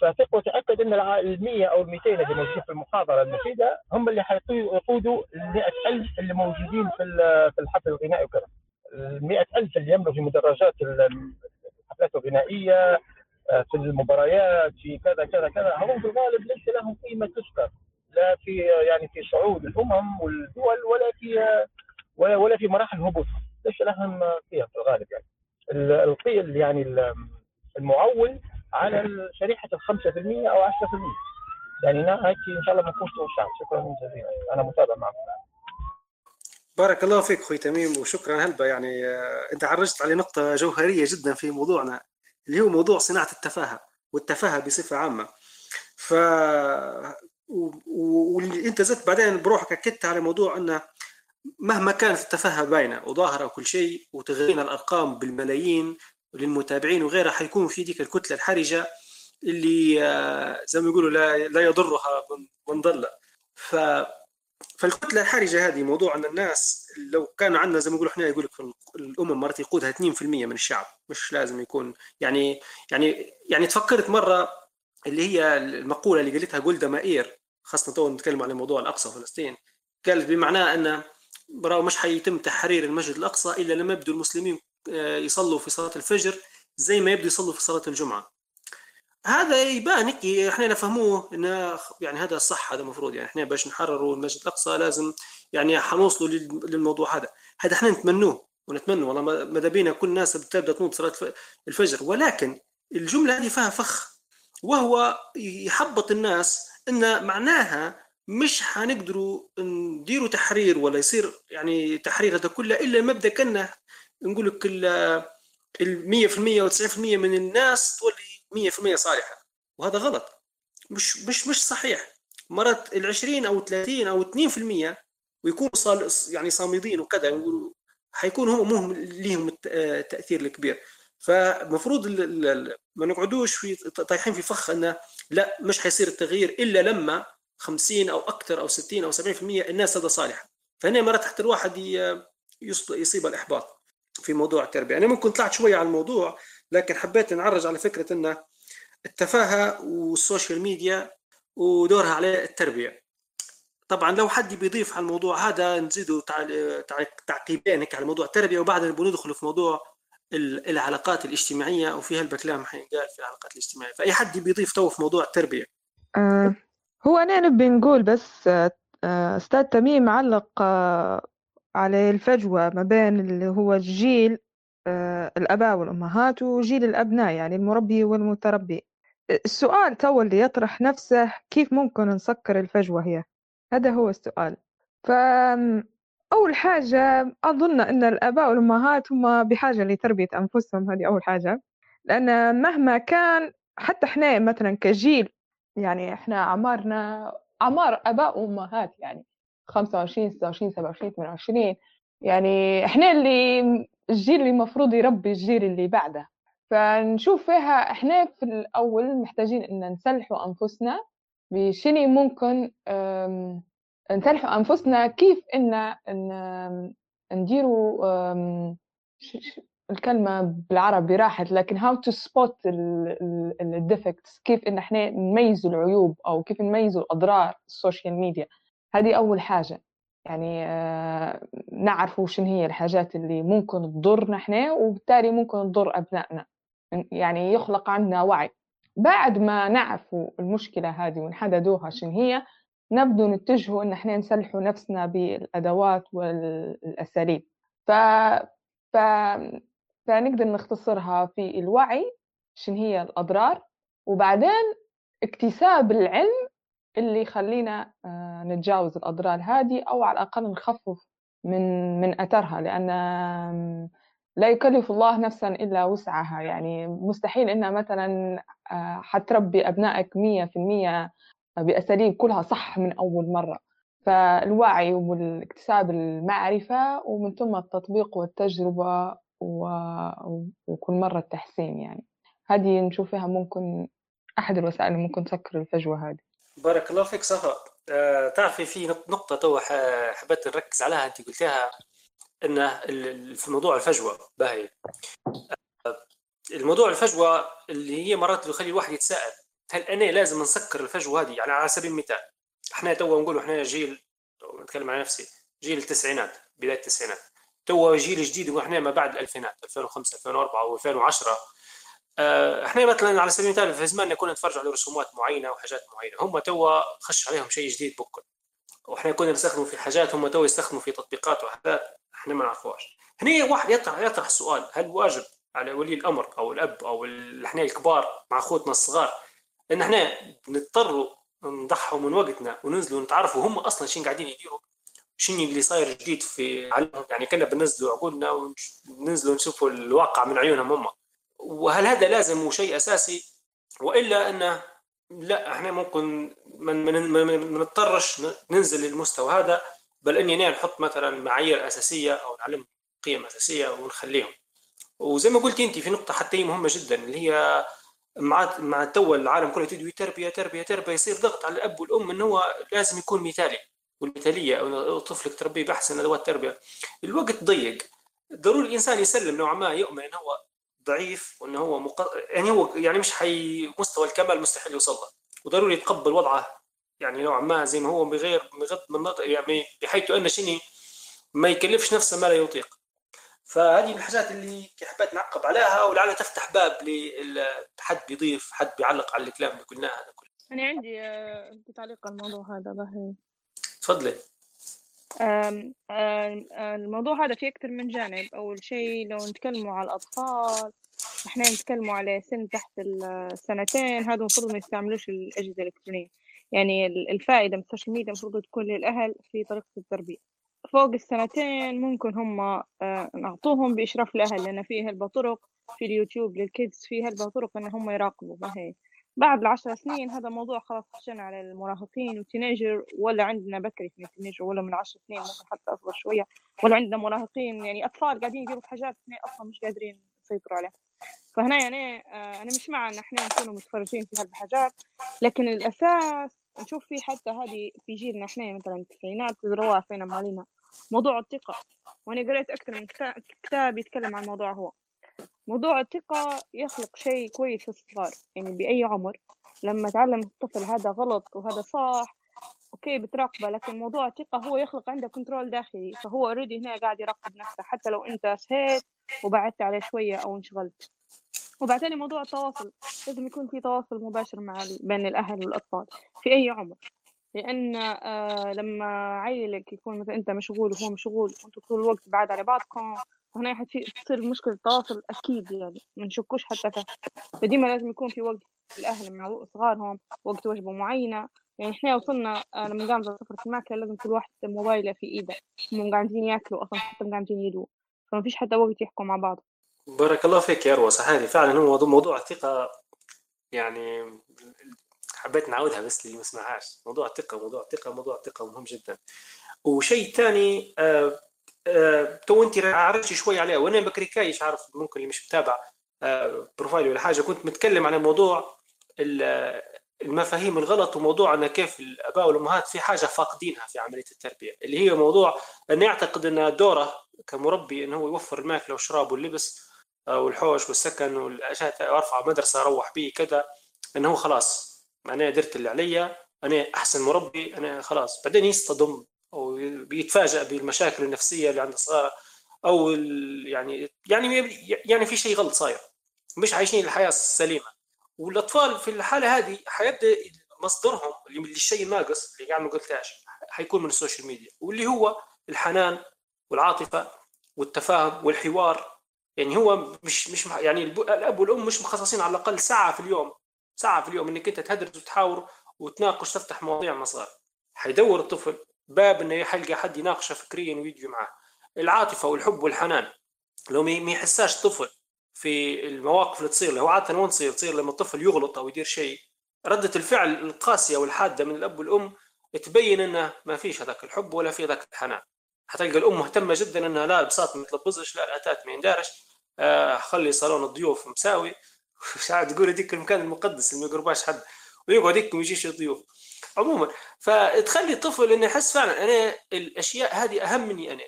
فثق وتأكد أن ال 100 أو ال 200 اللي موجودين في المحاضرة المفيدة هم اللي حيقودوا ال 100000 اللي موجودين في في الحفل الغنائي وكذا. ال ألف اللي يملوا في مدرجات الحفلات الغنائية آه، في المباريات في كذا كذا كذا. هم في الغالب ليس لهم قيمة تذكر لا في يعني في صعود الأمم والدول ولا في ولا, ولا في مراحل هبوط. ليس لهم قيم في الغالب يعني. القيم يعني المعول على شريحة ال 5% أو 10% يعني هيك إن شاء الله ما نكونش توسعت شكرا جزيلا أنا متابع معكم. بارك الله فيك أخوي تميم وشكرا هلبا. يعني آه، أنت عرجت على نقطة جوهرية جدا في موضوعنا اللي هو موضوع صناعة التفاهة والتفاهة بصفة عامة. ف واللي أنت زدت بعدين بروحك أكدت على موضوع انه مهما كانت التفاهة باينه وظاهرة وكل شيء وتغيير الأرقام بالملايين للمتابعين وغيرها حيكون في ديك الكتلة الحرجة اللي آه، زي ما يقولوا لا, لا يضرها من ضله ف فالكتلة الحرجة هذه موضوع أن الناس لو كان عندنا زي ما يقولوا إحنا يقول لك الأمم مرات يقودها 2% من الشعب. مش لازم يكون يعني يعني يعني تفكرت مرة اللي هي المقولة اللي قالتها جولدا مائير خاصة تو نتكلم عن موضوع الأقصى وفلسطين قالت بمعناه أن براو مش حيتم تحرير المسجد الأقصى إلا لما يبدو المسلمين يصلوا في صلاة الفجر زي ما يبدو يصلوا في صلاة الجمعة. هذا يبان هيك إحنا نفهموه انه يعني هذا صح هذا المفروض يعني إحنا باش نحرروا المسجد الأقصى لازم يعني حنوصلوا للموضوع هذا. هذا إحنا نتمنوه ونتمنى والله ماذا بينا كل الناس تبدا تنوض صلاة الفجر ولكن الجملة هذه فيها فخ وهو يحبط الناس إن معناها مش حنقدروا نديروا تحرير ولا يصير يعني تحرير هذا كله إلا مبدأ كنا نقول لك ال 100% و 90% من الناس تولي 100% صالحة. وهذا غلط. مش مش مش صحيح. مرات ال 20 أو 30 أو 2% ويكونوا صال يعني صامدين وكذا يقولوا حيكون هم مهم ليهم التاثير الكبير. فمفروض ما نقعدوش في طايحين في فخ إنه لا مش حيصير التغيير إلا لما 50 أو أكثر أو 60 أو 70% الناس هذا صالحة. فهنا مرات حتى الواحد يصيب الإحباط. في موضوع التربية. أنا ممكن طلعت شوية على الموضوع لكن حبيت نعرج على فكرة إن التفاهة وال social media ودورها على التربية. طبعا لو حد بيضيف على الموضوع هذا نزيدوا تعقيبين هيك على موضوع التربية وبعدين بندخل في موضوع العلاقات الاجتماعية وفي هلبة كلام حينقال في العلاقات الاجتماعية. فأي حد بيضيف تو في موضوع التربية. آه هو أنا نبي نقول بس آه أستاذ تميم علق آه على الفجوة ما بين اللي هو الجيل آه الأباء والأمهات وجيل الأبناء يعني المربي والمتربي. السؤال تو اللي يطرح نفسه كيف ممكن نسكر الفجوة هي؟ هذا هو السؤال. ف أول حاجة أظن أن الآباء والأمهات هم بحاجة لتربية أنفسهم هذه أول حاجة. لأن مهما كان حتى إحنا مثلا كجيل يعني إحنا أعمارنا أعمار آباء وأمهات يعني 25 26 27 28 يعني إحنا اللي الجيل اللي المفروض يربي الجيل اللي بعده. فنشوف فيها إحنا في الأول محتاجين إن نسلحوا أنفسنا بشني ممكن نسلحوا أنفسنا كيف إن نديروا الكلمة بالعربي راحت لكن how to spot ال defects كيف إن إحنا نميزوا العيوب أو كيف نميزوا الأضرار ال social media هذه أول حاجة. يعني نعرفوا شنو هي الحاجات اللي ممكن تضرنا إحنا وبالتالي ممكن تضر أبنائنا. يعني يخلق عندنا وعي. بعد ما نعرفوا المشكلة هذه ونحددوها شنو هي نبدو نتجهوا إن إحنا نسلحوا نفسنا بالأدوات والأساليب. ف... ف... فنقدر نختصرها في الوعي شن هي الأضرار وبعدين اكتساب العلم اللي يخلينا آه، نتجاوز الأضرار هذه أو على الأقل نخفف من من أثرها لأن لا يكلف الله نفسا إلا وسعها. يعني مستحيل إنها مثلا آه، حتربي أبنائك 100% بأساليب كلها صح من أول مرة. فالوعي والاكتساب المعرفة ومن ثم التطبيق والتجربة و... وكل مرة التحسين يعني. هذه نشوف فيها ممكن أحد الوسائل اللي ممكن تسكر الفجوة هذه. بارك الله فيك صفا. أه تعرفي في نقطة تو حبيت نركز عليها أنت قلتيها أن في موضوع الفجوة باهي. أه الموضوع الفجوة اللي هي مرات بيخلي الواحد يتساءل هل أنا لازم نسكر الفجوة هذه؟ يعني على سبيل المثال إحنا تو نقول إحنا جيل نتكلم عن نفسي جيل التسعينات بداية التسعينات. تو جيل جديد وإحنا ما بعد الألفينات 2005 2004 و2010 إحنا مثلا على سبيل المثال في زماننا كنا نتفرج على رسومات معينة وحاجات معينة هم تو خش عليهم شيء جديد بكل. وإحنا كنا نستخدمه في حاجات هم تو يستخدموا في تطبيقات وحاجات إحنا ما نعرفوهاش. هنا واحد يطرح يطرح السؤال هل واجب على ولي الأمر أو الأب أو إحنا الكبار مع أخوتنا الصغار إن إحنا نضطروا نضحوا من وقتنا وننزلوا نتعرفوا هم أصلا شنو قاعدين يديروا؟ شنو اللي صاير جديد في علمهم يعني كنا بننزلوا عقولنا وننزلوا نشوفوا الواقع من عيونهم هم. وهل هذا لازم وشيء أساسي؟ وإلا انه لا إحنا ممكن ما نضطرش ننزل للمستوى هذا بل إني نحط مثلا معايير أساسية أو نعلمهم قيم أساسية ونخليهم. وزي ما قلت انت في نقطة حتى مهمة جدا اللي هي مع مع تو العالم كله تدوي تربيه تربيه تربيه يصير ضغط على الأب والأم انه هو لازم يكون مثالي والمثالية أو طفلك تربيه بأحسن أدوات تربية. الوقت ضيق. ضروري الإنسان يسلم نوعا ما يؤمن هو ضعيف وانه هو مق... يعني هو يعني مش حي مستوى الكمال مستحيل يوصل له. وضروري يتقبل وضعه يعني نوعا ما زي ما هو بغير بغض من يعني بحيث أن شنو ما يكلفش نفسه ما لا يطيق. فهذه من الحاجات اللي حبيت نعقب عليها ولعلها تفتح باب لحد بيضيف حد بيعلق على الكلام اللي قلناه هذا كله. أنا عندي آه، تعليق على الموضوع هذا باهي. تفضلي. الموضوع هذا فيه أكثر من جانب. أول شيء لو نتكلموا على الأطفال إحنا نتكلموا على سن تحت السنتين هذا المفروض ما يستعملوش الأجهزة الإلكترونية. يعني الفائدة من ال social media المفروض تكون للأهل في طريقة التربية. فوق السنتين ممكن هم آه، نعطوهم بإشراف الأهل لأن فيه هلبة طرق في اليوتيوب لل kids فيه هلبة طرق إن هم يراقبوا فهي بعد العشر سنين هذا موضوع خلاص خشينا على المراهقين وال teenager ولا عندنا بكري في ال teenager ولا من عشر سنين ممكن حتى أصغر شوية ولا عندنا مراهقين يعني أطفال قاعدين يجيبوا في حاجات أصلا مش قادرين نسيطروا عليها. فهنا يعني آه، أنا مش مع إن إحنا نكونوا متفرجين في هالحاجات لكن الأساس نشوف في حتى هذه في جيلنا إحنا مثلا التسعينات تدروها فينا مالينا موضوع الثقة. وأنا قريت أكثر من كتاب يتكلم عن الموضوع هو. موضوع الثقة يخلق شيء كويس في الصغار يعني بأي عمر. لما تعلم الطفل هذا غلط وهذا صح okay بتراقبه لكن موضوع الثقة هو يخلق عنده control داخلي. فهو already هنا قاعد يراقب نفسه حتى لو أنت سهيت وبعدت عليه شوية أو انشغلت. وبعدين موضوع التواصل لازم يكون في تواصل مباشر مع بين الأهل والأطفال في أي عمر. لأن آه لما عيلك يكون مثلا أنت مشغول وهو مشغول وأنتوا طول الوقت بعاد على بعضكم هنا حتصير مشكلة تواصل أكيد يعني ما نشكوش حتى فيه فديما لازم يكون في وقت الأهل مع صغارهم وقت وجبة معينة. يعني إحنا وصلنا آه لما قام سفرة الماكلة لازم كل واحد موبايله في إيده. هم قاعدين ياكلوا أصلا حتى قاعدين يدوا فما فيش حتى وقت يحكوا مع بعض. بارك الله فيك يا روى. هذه فعلا هو موضوع الثقة يعني حبيت نعودها بس اللي ما سمعهاش. موضوع الثقة موضوع الثقة موضوع الثقة مهم جدا. وشيء ثاني آه آه تو انت عرفتي شوي عليه وأنا بكري كايش عارف ممكن اللي مش متابع آه بروفايلي ولا حاجة. كنت متكلم عن موضوع المفاهيم الغلط وموضوع إن كيف الآباء والأمهات في حاجة فاقدينها في عملية التربية. اللي هي موضوع إن يعتقد إن دوره كمربي انه هو يوفر الماكلة والشراب واللبس آه، والحوش والسكن والأشياء وأرفع مدرسة أروح به كذا انه هو خلاص أنا درت اللي عليا أنا أحسن مربي أنا خلاص. بعدين يصطدم. أو بيتفاجئ بالمشاكل النفسية اللي عند الصغار أو يعني يعني يعني في شيء غلط صاير. مش عايشين الحياة السليمة. والأطفال في الحالة هذه حيبدا مصدرهم اللي الشيء الناقص اللي قاعد ما قلتهاش حيكون من السوشيال ميديا. واللي هو الحنان والعاطفة والتفاهم والحوار. يعني هو مش مش يعني الأب والأم مش مخصصين على الأقل ساعة في اليوم. ساعة في اليوم إنك أنت تهدرس وتحاور وتناقش تفتح مواضيع مع صغار حيدور الطفل باب إنه يلقى حد يناقشه فكريا ويجي معاه العاطفة والحب والحنان. لو ما يحساش طفل في المواقف اللي تصير له عادة وين تصير؟ تصير لما الطفل يغلط أو يدير شيء. ردة الفعل القاسية والحادة من الأب والأم تبين أنه ما فيش هذاك الحب ولا في ذاك الحنان. حتلقى الأم مهتمة جدا أنها لا البساط ما تلبزش لا الأتات ما يندارش. آه خلي صالون الضيوف مساوي. <laughs> مش عارف تقول هذيك المكان المقدس اللي ما يقرباش حد. ويقعد هيك وما يجيش الضيوف. عموما. فتخلي الطفل إنه يحس فعلا أنا الأشياء هذه أهم مني أنا.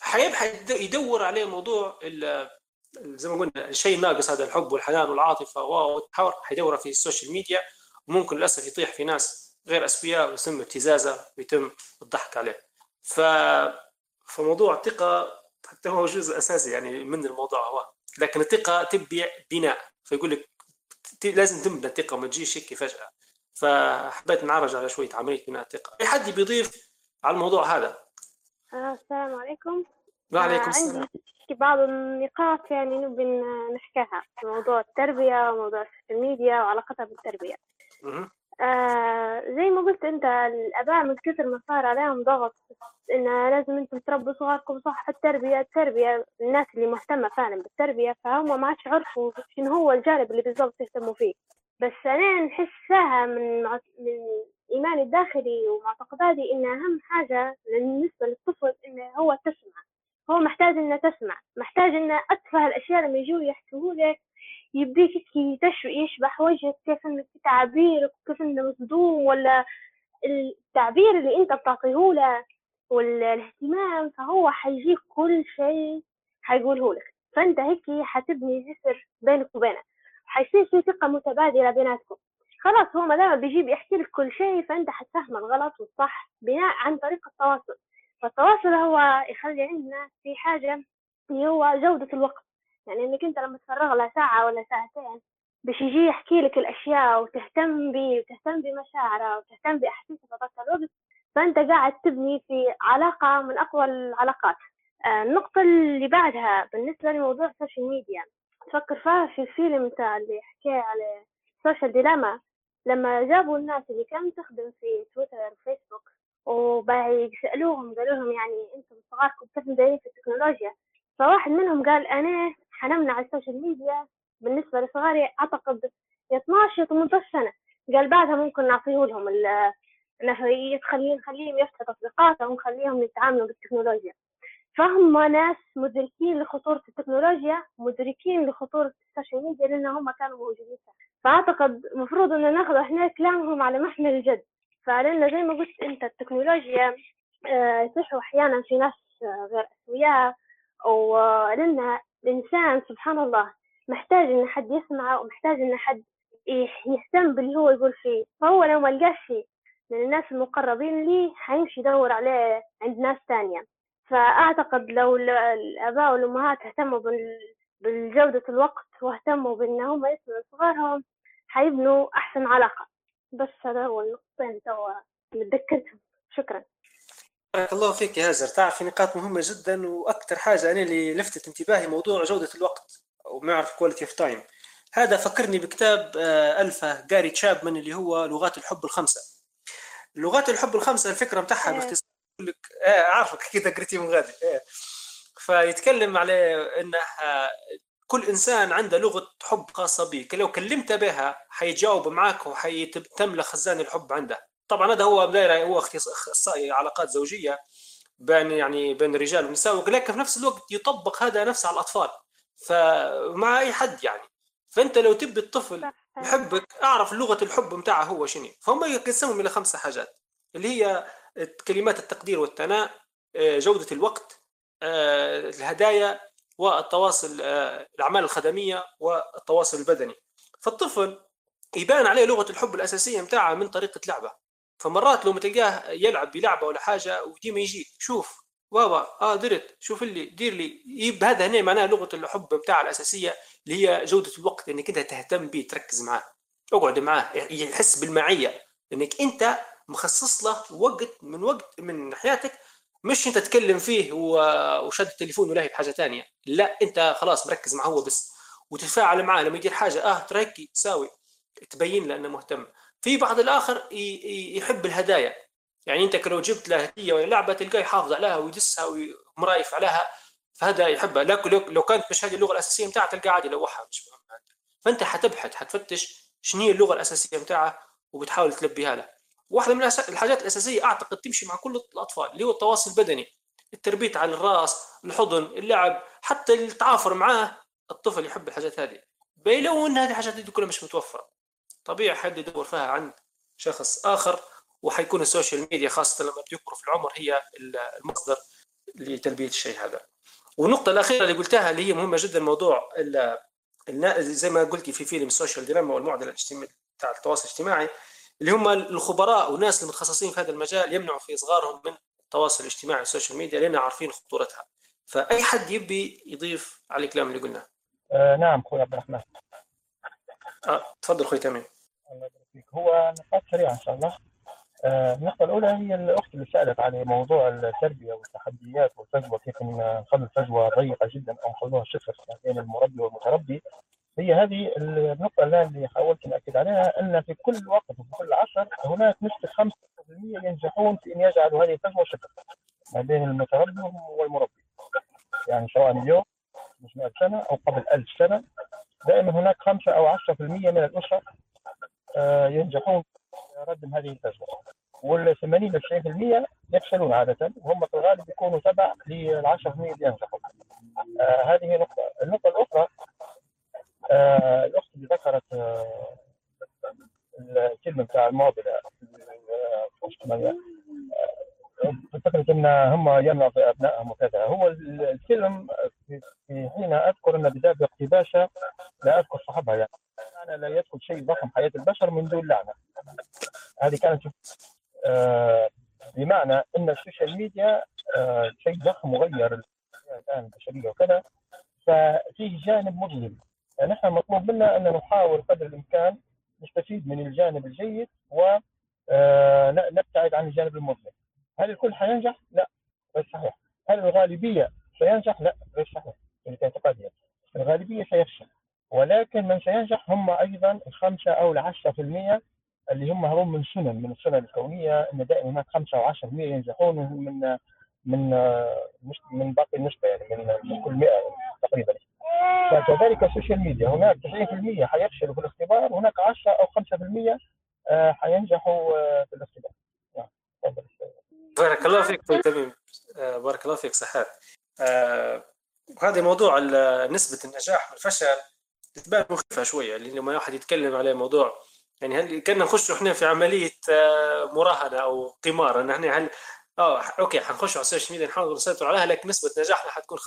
حيبحث يدور عليه موضوع زي ما قلنا الشيء الناقص هذا الحب والحنان والعاطفة والتحاور حيدورها في السوشيال ميديا وممكن للأسف يطيح في ناس غير اسوياء ويتم ابتزازة ويتم الضحك عليه. ف فموضوع الثقة حتى هو جزء أساسي يعني من الموضوع هو. لكن الثقة تبي بناء. فيقول لك لازم تبنى الثقة ما تجيش هيك فجأة. فحبيت نعرج على شوية عملية بناء الثقة. اي حد بيضيف على الموضوع هذا؟ آه، السلام عليكم. وعليكم آه السلام. عندي بعض النقاط يعني نبي نحكيها. في موضوع التربية وموضوع ال social media وعلاقتها بالتربية. آه زي ما قلت أنت الأباء من كثر ما صار عليهم ضغط إن لازم أنتم تربوا صغاركم صح التربية التربية الناس اللي مهتمة فعلا بالتربية فهم ما عادش عرفوا شنو هو الجانب اللي بالضبط يهتموا فيه. بس أنا نحسها من من ايماني الداخلي ومعتقداتي إن أهم حاجة بالنسبة للطفل انه هو تسمع. هو محتاج إنه تسمع محتاج إنه اتفه الأشياء لما يجوا يحكوا لك يبديك يشبح وجهك كيف إنك تعابيرك وكيف إنه مصدوم ولا التعبير اللي أنت بتعطيه له والاهتمام فهو حيجيك كل شيء حيقوله لك. فأنت هيك حتبني جسر بينك وبينه حيصير في ثقة متبادلة بيناتكم. خلاص هو ما دام بيجيب يحكي لك كل شيء فأنت حتفهم الغلط والصح بناء عن طريق التواصل. فالتواصل هو يخلي عندنا في حاجة اللي هو جودة الوقت. يعني إنك أنت لما تفرغ له ساعة ولا ساعتين باش يجي يحكي لك الأشياء وتهتم بيه وتهتم بمشاعره وتهتم بأحاسيسه في ذاك الوقت فأنت قاعد تبني في علاقة من أقوى العلاقات. آه، النقطة اللي بعدها بالنسبة لموضوع ال social media تفكر فيها في الفيلم تاع اللي حكى على ال Social Dilemma لما جابوا الناس اللي كانت تخدم في تويتر وفيسبوك وبقى يسألوهم قالوا لهم يعني أنتم صغاركم كيف مديرين في التكنولوجيا؟ فواحد منهم قال أنا حنمنع ال social media بالنسبة لصغاري أعتقد 12 18 سنة. قال بعدها ممكن نعطيه لهم نخليهم نخليهم يفتحوا تطبيقاتهم ونخليهم يتعاملوا بالتكنولوجيا. فهم ناس مدركين لخطورة التكنولوجيا مدركين لخطورة السوشيال ميديا لأن هم كانوا موجودين. فأعتقد المفروض إن ناخذ إحنا كلامهم على محمل الجد. فلأن زي ما قلت أنت التكنولوجيا صح أحيانا في ناس غير أسوياء. ولأن الإنسان سبحان الله محتاج إن حد يسمعه ومحتاج إن حد يهتم باللي هو يقول فيه. فهو لو ما لقاش من الناس المقربين ليه حيمشي يدور عليه عند ناس تانية. فأعتقد لو الآباء والأمهات اهتموا بجودة الوقت واهتموا بأن هم يسمعوا صغارهم حيبنوا أحسن علاقة. بس هذا هو النقطتين توا متذكرتهم شكرا. بارك الله فيك يا هاجر تعرف نقاط مهمة جدا وأكثر حاجة أنا اللي لفتت انتباهي موضوع جودة الوقت ومعرف quality of time هذا فكرني بكتاب ألفا جاري تشابمان اللي هو لغات الحب الخمسة. لغات الحب الخمسة الفكرة بتاعها إيه. باختصار لك إيه عارفك كذا قريتي من غادي. إيه فيتكلم على إنه كل إنسان عنده لغة حب خاصة به لو كلمته بها حيجاوب معك وحيتملى خزان الحب عنده. طبعا هذا هو دايره هو اخصائي علاقات زوجية بين يعني بين الرجال والنساء ولكن في نفس الوقت يطبق هذا نفسه على الأطفال. فمع أي حد يعني. فأنت لو تبي الطفل يحبك أعرف لغة الحب متاعه هو شنو. فهم يقسمهم إلى خمسة حاجات اللي هي كلمات التقدير والثناء آه، جودة الوقت آه، الهدايا والتواصل آه، الأعمال الخدمية والتواصل البدني. فالطفل يبان عليه لغة الحب الأساسية متاعها من طريقة لعبة. فمرات لو تلقاه يلعب بلعبة ولا حاجة وديما يجي شوف بابا آه درت شوف اللي دير لي. هذا هنا معناه لغة الحب بتاع الأساسية اللي هي جودة الوقت إنك أنت تهتم به تركز معاه. اقعد معاه يحس بالمعية إنك أنت مخصص له وقت من وقت من حياتك مش انت تتكلم فيه وشد التليفون ولاهي بحاجة ثانية لا انت خلاص مركز معه هو بس. وتتفاعل معاه. لما يدير حاجة آه ترى ساوي تبين له إنه مهتم. في بعض الآخر يحب الهدايا. يعني انت لو جبت له هدية ولا لعبة تلقاه يحافظ عليها ويدسها ومرايف عليها فهذا يحبها. لكن لو كانت مش هذه اللغة الأساسية متاعها تلقاه عادي لوحها مش فأنت حتبحث حتفتش شنو هي اللغة الأساسية متاعها وبتحاول تلبيها له. واحدة من الحاجات الأساسية أعتقد تمشي مع كل الأطفال اللي هو التواصل البدني التربيت على الرأس الحضن اللعب حتى التعافر معاه الطفل يحب الحاجات هذه. لو ان هذه الحاجات دي كلها مش متوفرة. طبيعي حد يدور فيها عند شخص آخر وحيكون ال social media خاصة لما بيكبروا في العمر هي المصدر لتلبيه الشيء هذا. والنقطة الأخيرة اللي قلتها اللي هي مهمة جدا موضوع زي ما قلتي في فيلم ال Social Dilemma والمعضلة الاجتماعي بتاع التواصل الاجتماعي. اللي هم الخبراء والناس المتخصصين في هذا المجال يمنعوا في إصغارهم من التواصل الاجتماعي وال social media لأن عارفين خطورتها. فأي حد يبي يضيف على الكلام اللي قلناه؟ آه نعم أخوي عبد الرحمن. آه تفضل أخوي تمام. الله يبارك فيك. هو نقاط سريعة إن شاء الله. آه النقطة الأولى هي الأخت اللي سألت على موضوع التربية والتحديات والفجوة كيف نخلي الفجوة ضيقة جدا أو نخلوها صفر بين المربي والمتربي. هي هذه النقطة اللي حاولت نأكد عليها أن في كل وقت وفي كل عصر هناك نسبة 5% ينجحون في أن يجعلوا هذه الفجوة صفر ما بين المتربي والمربي. يعني سواء اليوم مش 100 سنة أو قبل 1000 سنة دائما هناك 5 أو 10% من الأسر آه، ينجحون في ردم هذه الفجوة. وال 80 ل 90% يفشلون عادة وهم في الغالب يكونوا تبع لل 10% اللي ينجحوا. آه هذه نقطة، النقطة الأخرى آه الأخت اللي ذكرت آه الكلمة بتاع المعضله فكرة إن هم يمنعوا أبنائهم وكذا. هو الفيلم في حين أذكر إن بدايه باقتباسه لا أذكر صاحبها يعني أنه لا يدخل شيء ضخم حياة البشر من دون لعنة. هذه كانت آه بمعنى إن ال social media آه شيء ضخم وغير الآن البشرية وكذا ففيه جانب مظلم. فنحن يعني مطلوب منا أن نحاول قدر الإمكان نستفيد من الجانب الجيد و آه، نبتعد عن الجانب المظلم هل الكل حينجح؟ لا غير صحيح. هل الغالبية سينجح؟ لا غير صحيح. في اعتقادي الغالبية سيفشل. ولكن من سينجح هم أيضا الخمسة أو العشرة في المية اللي هم هم من سنن من السنن الكونية إن دائما هناك 5 أو 10% ينجحون من من من باقي النسبة يعني من كل 100 تقريبا. فكذلك ال social media هناك 90% حيفشلوا في الاختبار وهناك 10 أو 5% آه، حينجحوا آه، في الاختبار. نعم، بارك الله فيك تميم. آه، بارك الله فيك صحيت هذا موضوع نسبة النجاح والفشل تبان مخيفة شوية لما واحد يتكلم على موضوع يعني هل كنا نخش إحنا في عملية مراهنة أو قمار أن إحنا هل آه okay حنخش على ال social media نحاول نسيطر عليها لكن نسبة نجاحنا حتكون 5%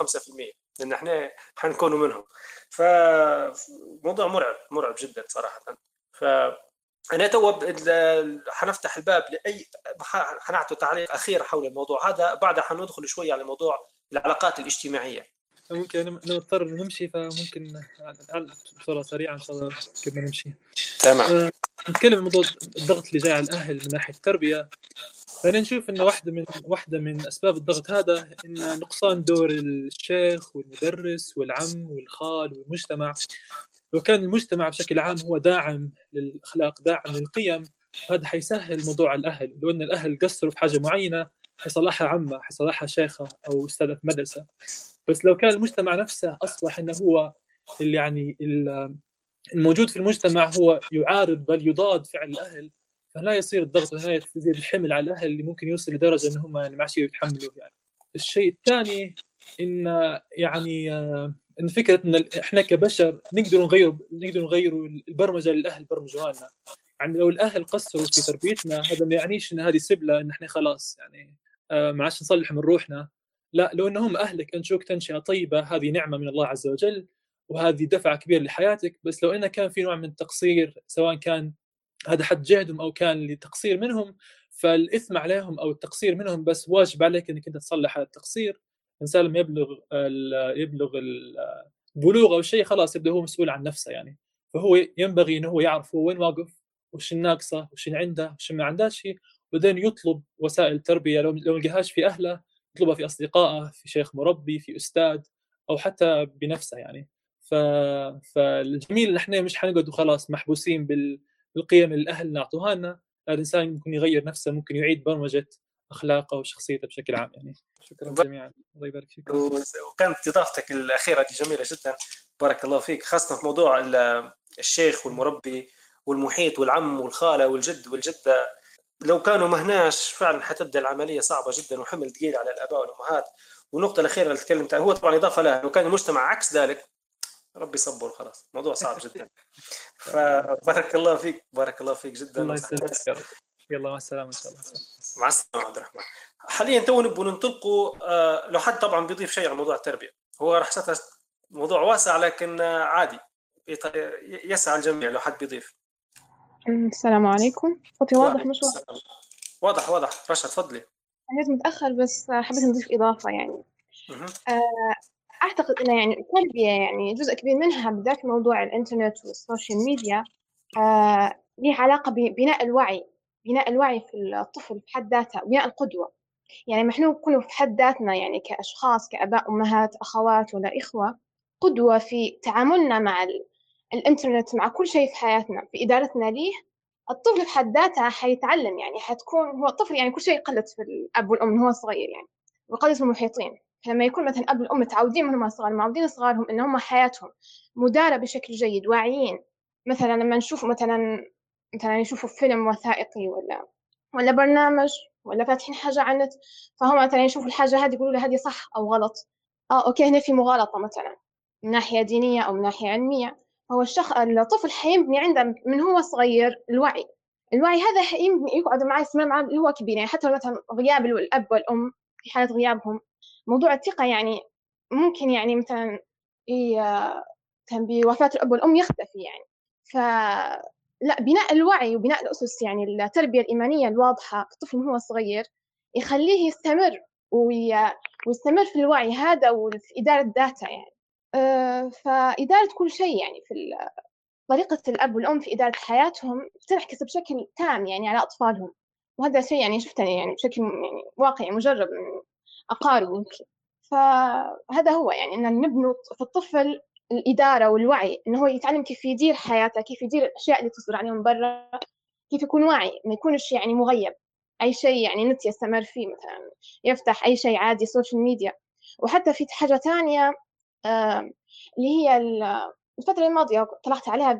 لأن إحنا حنكونوا منهم. فموضوع مرعب مرعب جدا صراحة. ف أنا تو حنفتح الباب لأي حنعطي تعليق أخير حول الموضوع. هذا بعدها حندخل شوي على موضوع العلاقات الاجتماعية. ممكن نضطر نمشي فممكن بسرعة سريعة إن شاء الله كيف نمشي. تمام. آه، نتكلم عن موضوع الضغط اللي جاي على الأهل من ناحية التربية. فانا نشوف إن واحدة من واحدة من أسباب الضغط هذا إن نقصان دور الشيخ والمدرس والعم والخال والمجتمع. لو كان المجتمع بشكل عام هو داعم للأخلاق داعم للقيم هذا حيسهل موضوع الأهل. لو إن الأهل قصروا في حاجة معينة حيصلحها عمه حيصلحها شيخه أو أستاذة مدرسة. بس لو كان المجتمع نفسه اصبح إنه هو اللي يعني الموجود في المجتمع هو يعارض بل يضاد فعل الأهل فلا يصير الضغط هنا يزيد الحمل على الأهل اللي ممكن يوصل لدرجة إن هم يعني ما عادش يتحملوا يعني. الشيء الثاني إن يعني إن فكرة إن إحنا كبشر نقدر نغير نقدر نغيروا البرمجة للأهل برمجوها لنا يعني لو الأهل قصروا في تربيتنا هذا ما يعنيش إن هذه سبلة إن إحنا خلاص يعني آه، ما عادش نصلح من روحنا. لا لو إنهم أهلك انشوك تنشئه طيبة هذه نعمة من الله عز وجل وهذه دفعة كبيرة لحياتك. بس لو إنه كان في نوع من التقصير سواء كان هذا حد جهدهم أو كان لتقصير منهم فالإثم عليهم أو التقصير منهم بس واجب عليك إنك أنت تصلح هذا التقصير. الانسان لما يبلغ يبلغ البلوغ أو شيء خلاص يبدأ هو مسؤول عن نفسه يعني. فهو ينبغي إنه هو يعرف هو وين واقف وش الناقصة وش عنده وش ما عندهاش وبعدين يطلب وسائل تربية. لو لو لقاهاش في أهله يطلبها في أصدقائه في شيخ مربي في أستاذ أو حتى بنفسه يعني. ف... فالجميل إن إحنا مش حنقعد وخلاص محبوسين بال... بالقيم اللي الاهل أعطوها لنا. الإنسان ممكن يغير نفسه ممكن يعيد برمجة أخلاقه وشخصيته بشكل عام يعني. شكرا جميعا. الله يبارك فيك. وكانت اضافتك الأخيرة دي جميلة جدا. بارك الله فيك. خاصة في موضوع الشيخ والمربي والمحيط والعم والخالة والجد والجدة. لو كانوا مهناش فعلا حتبدأ العملية صعبة جدا وحمل ثقيل على الآباء والأمهات. والنقطه الأخيرة اللي تكلمت عنها هو طبعا إضافة لها لو كان المجتمع عكس ذلك ربي يصبر خلاص موضوع صعب جدا. <laughs> فبارك الله فيك بارك الله فيك جدا. الله يسلمك يلا مع السلامة إن شاء الله. مع السلامة عبد الرحمن. حاليا تو نبغى ننطلقوا آه، لو حد طبعا بيضيف شيء على موضوع التربية. هو راح موضوع واسع لكن عادي. يسعى الجميع لو حد بيضيف. السلام عليكم. صوتي واضح مش واضح؟ واضح واضح. رشا تفضلي. أنا متأخر بس حبيت نضيف إضافة يعني. آه، أعتقد أن يعني التربية يعني جزء كبير منها بالذات موضوع الإنترنت وال social media. آه له علاقة ببناء الوعي بناء الوعي في الطفل في حد ذاته بناء القدوة. يعني نحن نكون في حد ذاتنا يعني كأشخاص كأباء أمهات أخوات ولا إخوة قدوة في تعاملنا مع الإنترنت مع كل شيء في حياتنا في إدارتنا ليه الطفل في حد ذاته حيتعلم يعني حتكون هو الطفل يعني كل شيء يقلد في الأب والأم من هو صغير يعني ويقلد في المحيطين. لما يكون مثلا الأب والأم متعودين من هم صغار معودين صغارهم إن هم حياتهم مدارة بشكل جيد واعيين. مثلا لما نشوف مثلا مثلا يشوفوا فيلم وثائقي ولا ولا برنامج ولا فاتحين حاجة على النت فهم مثلا يشوفوا الحاجة هذه يقولوا لها هذه صح أو غلط. آه أوكي هنا في مغالطة مثلا من ناحية دينية أو من ناحية علمية. هو الشخص الطفل حيبني عنده من هو صغير الوعي. الوعي هذا يمكن يقعد يستمر معي اللي هو كبير يعني حتى مثلا غياب الأب والأم في حالة غيابهم. موضوع الثقة يعني ممكن يعني مثلا كان بوفاة الأب والأم يختفي يعني. ف لا بناء الوعي وبناء الأسس يعني التربية الإيمانية الواضحة الطفل وهو صغير يخليه يستمر وي... ويستمر في الوعي هذا وفي إدارة ذاته يعني. فإدارة كل شيء يعني في طريقة الأب والأم في إدارة حياتهم تنعكس بشكل تام يعني على أطفالهم. وهذا شيء يعني شفته يعني بشكل يعني واقعي مجرب من أقارب يمكن. فهذا هو يعني أن نبني في الطفل الإدارة والوعي إنه هو يتعلم كيف يدير حياته كيف يدير الأشياء اللي تصدر عليه من برا كيف يكون واعي ما يكونش يعني مغيب. أي شيء يعني نت يستمر فيه مثلا يفتح أي شيء عادي social media وحتى في حاجة ثانية اللي هي الفترة الماضية طلعت عليها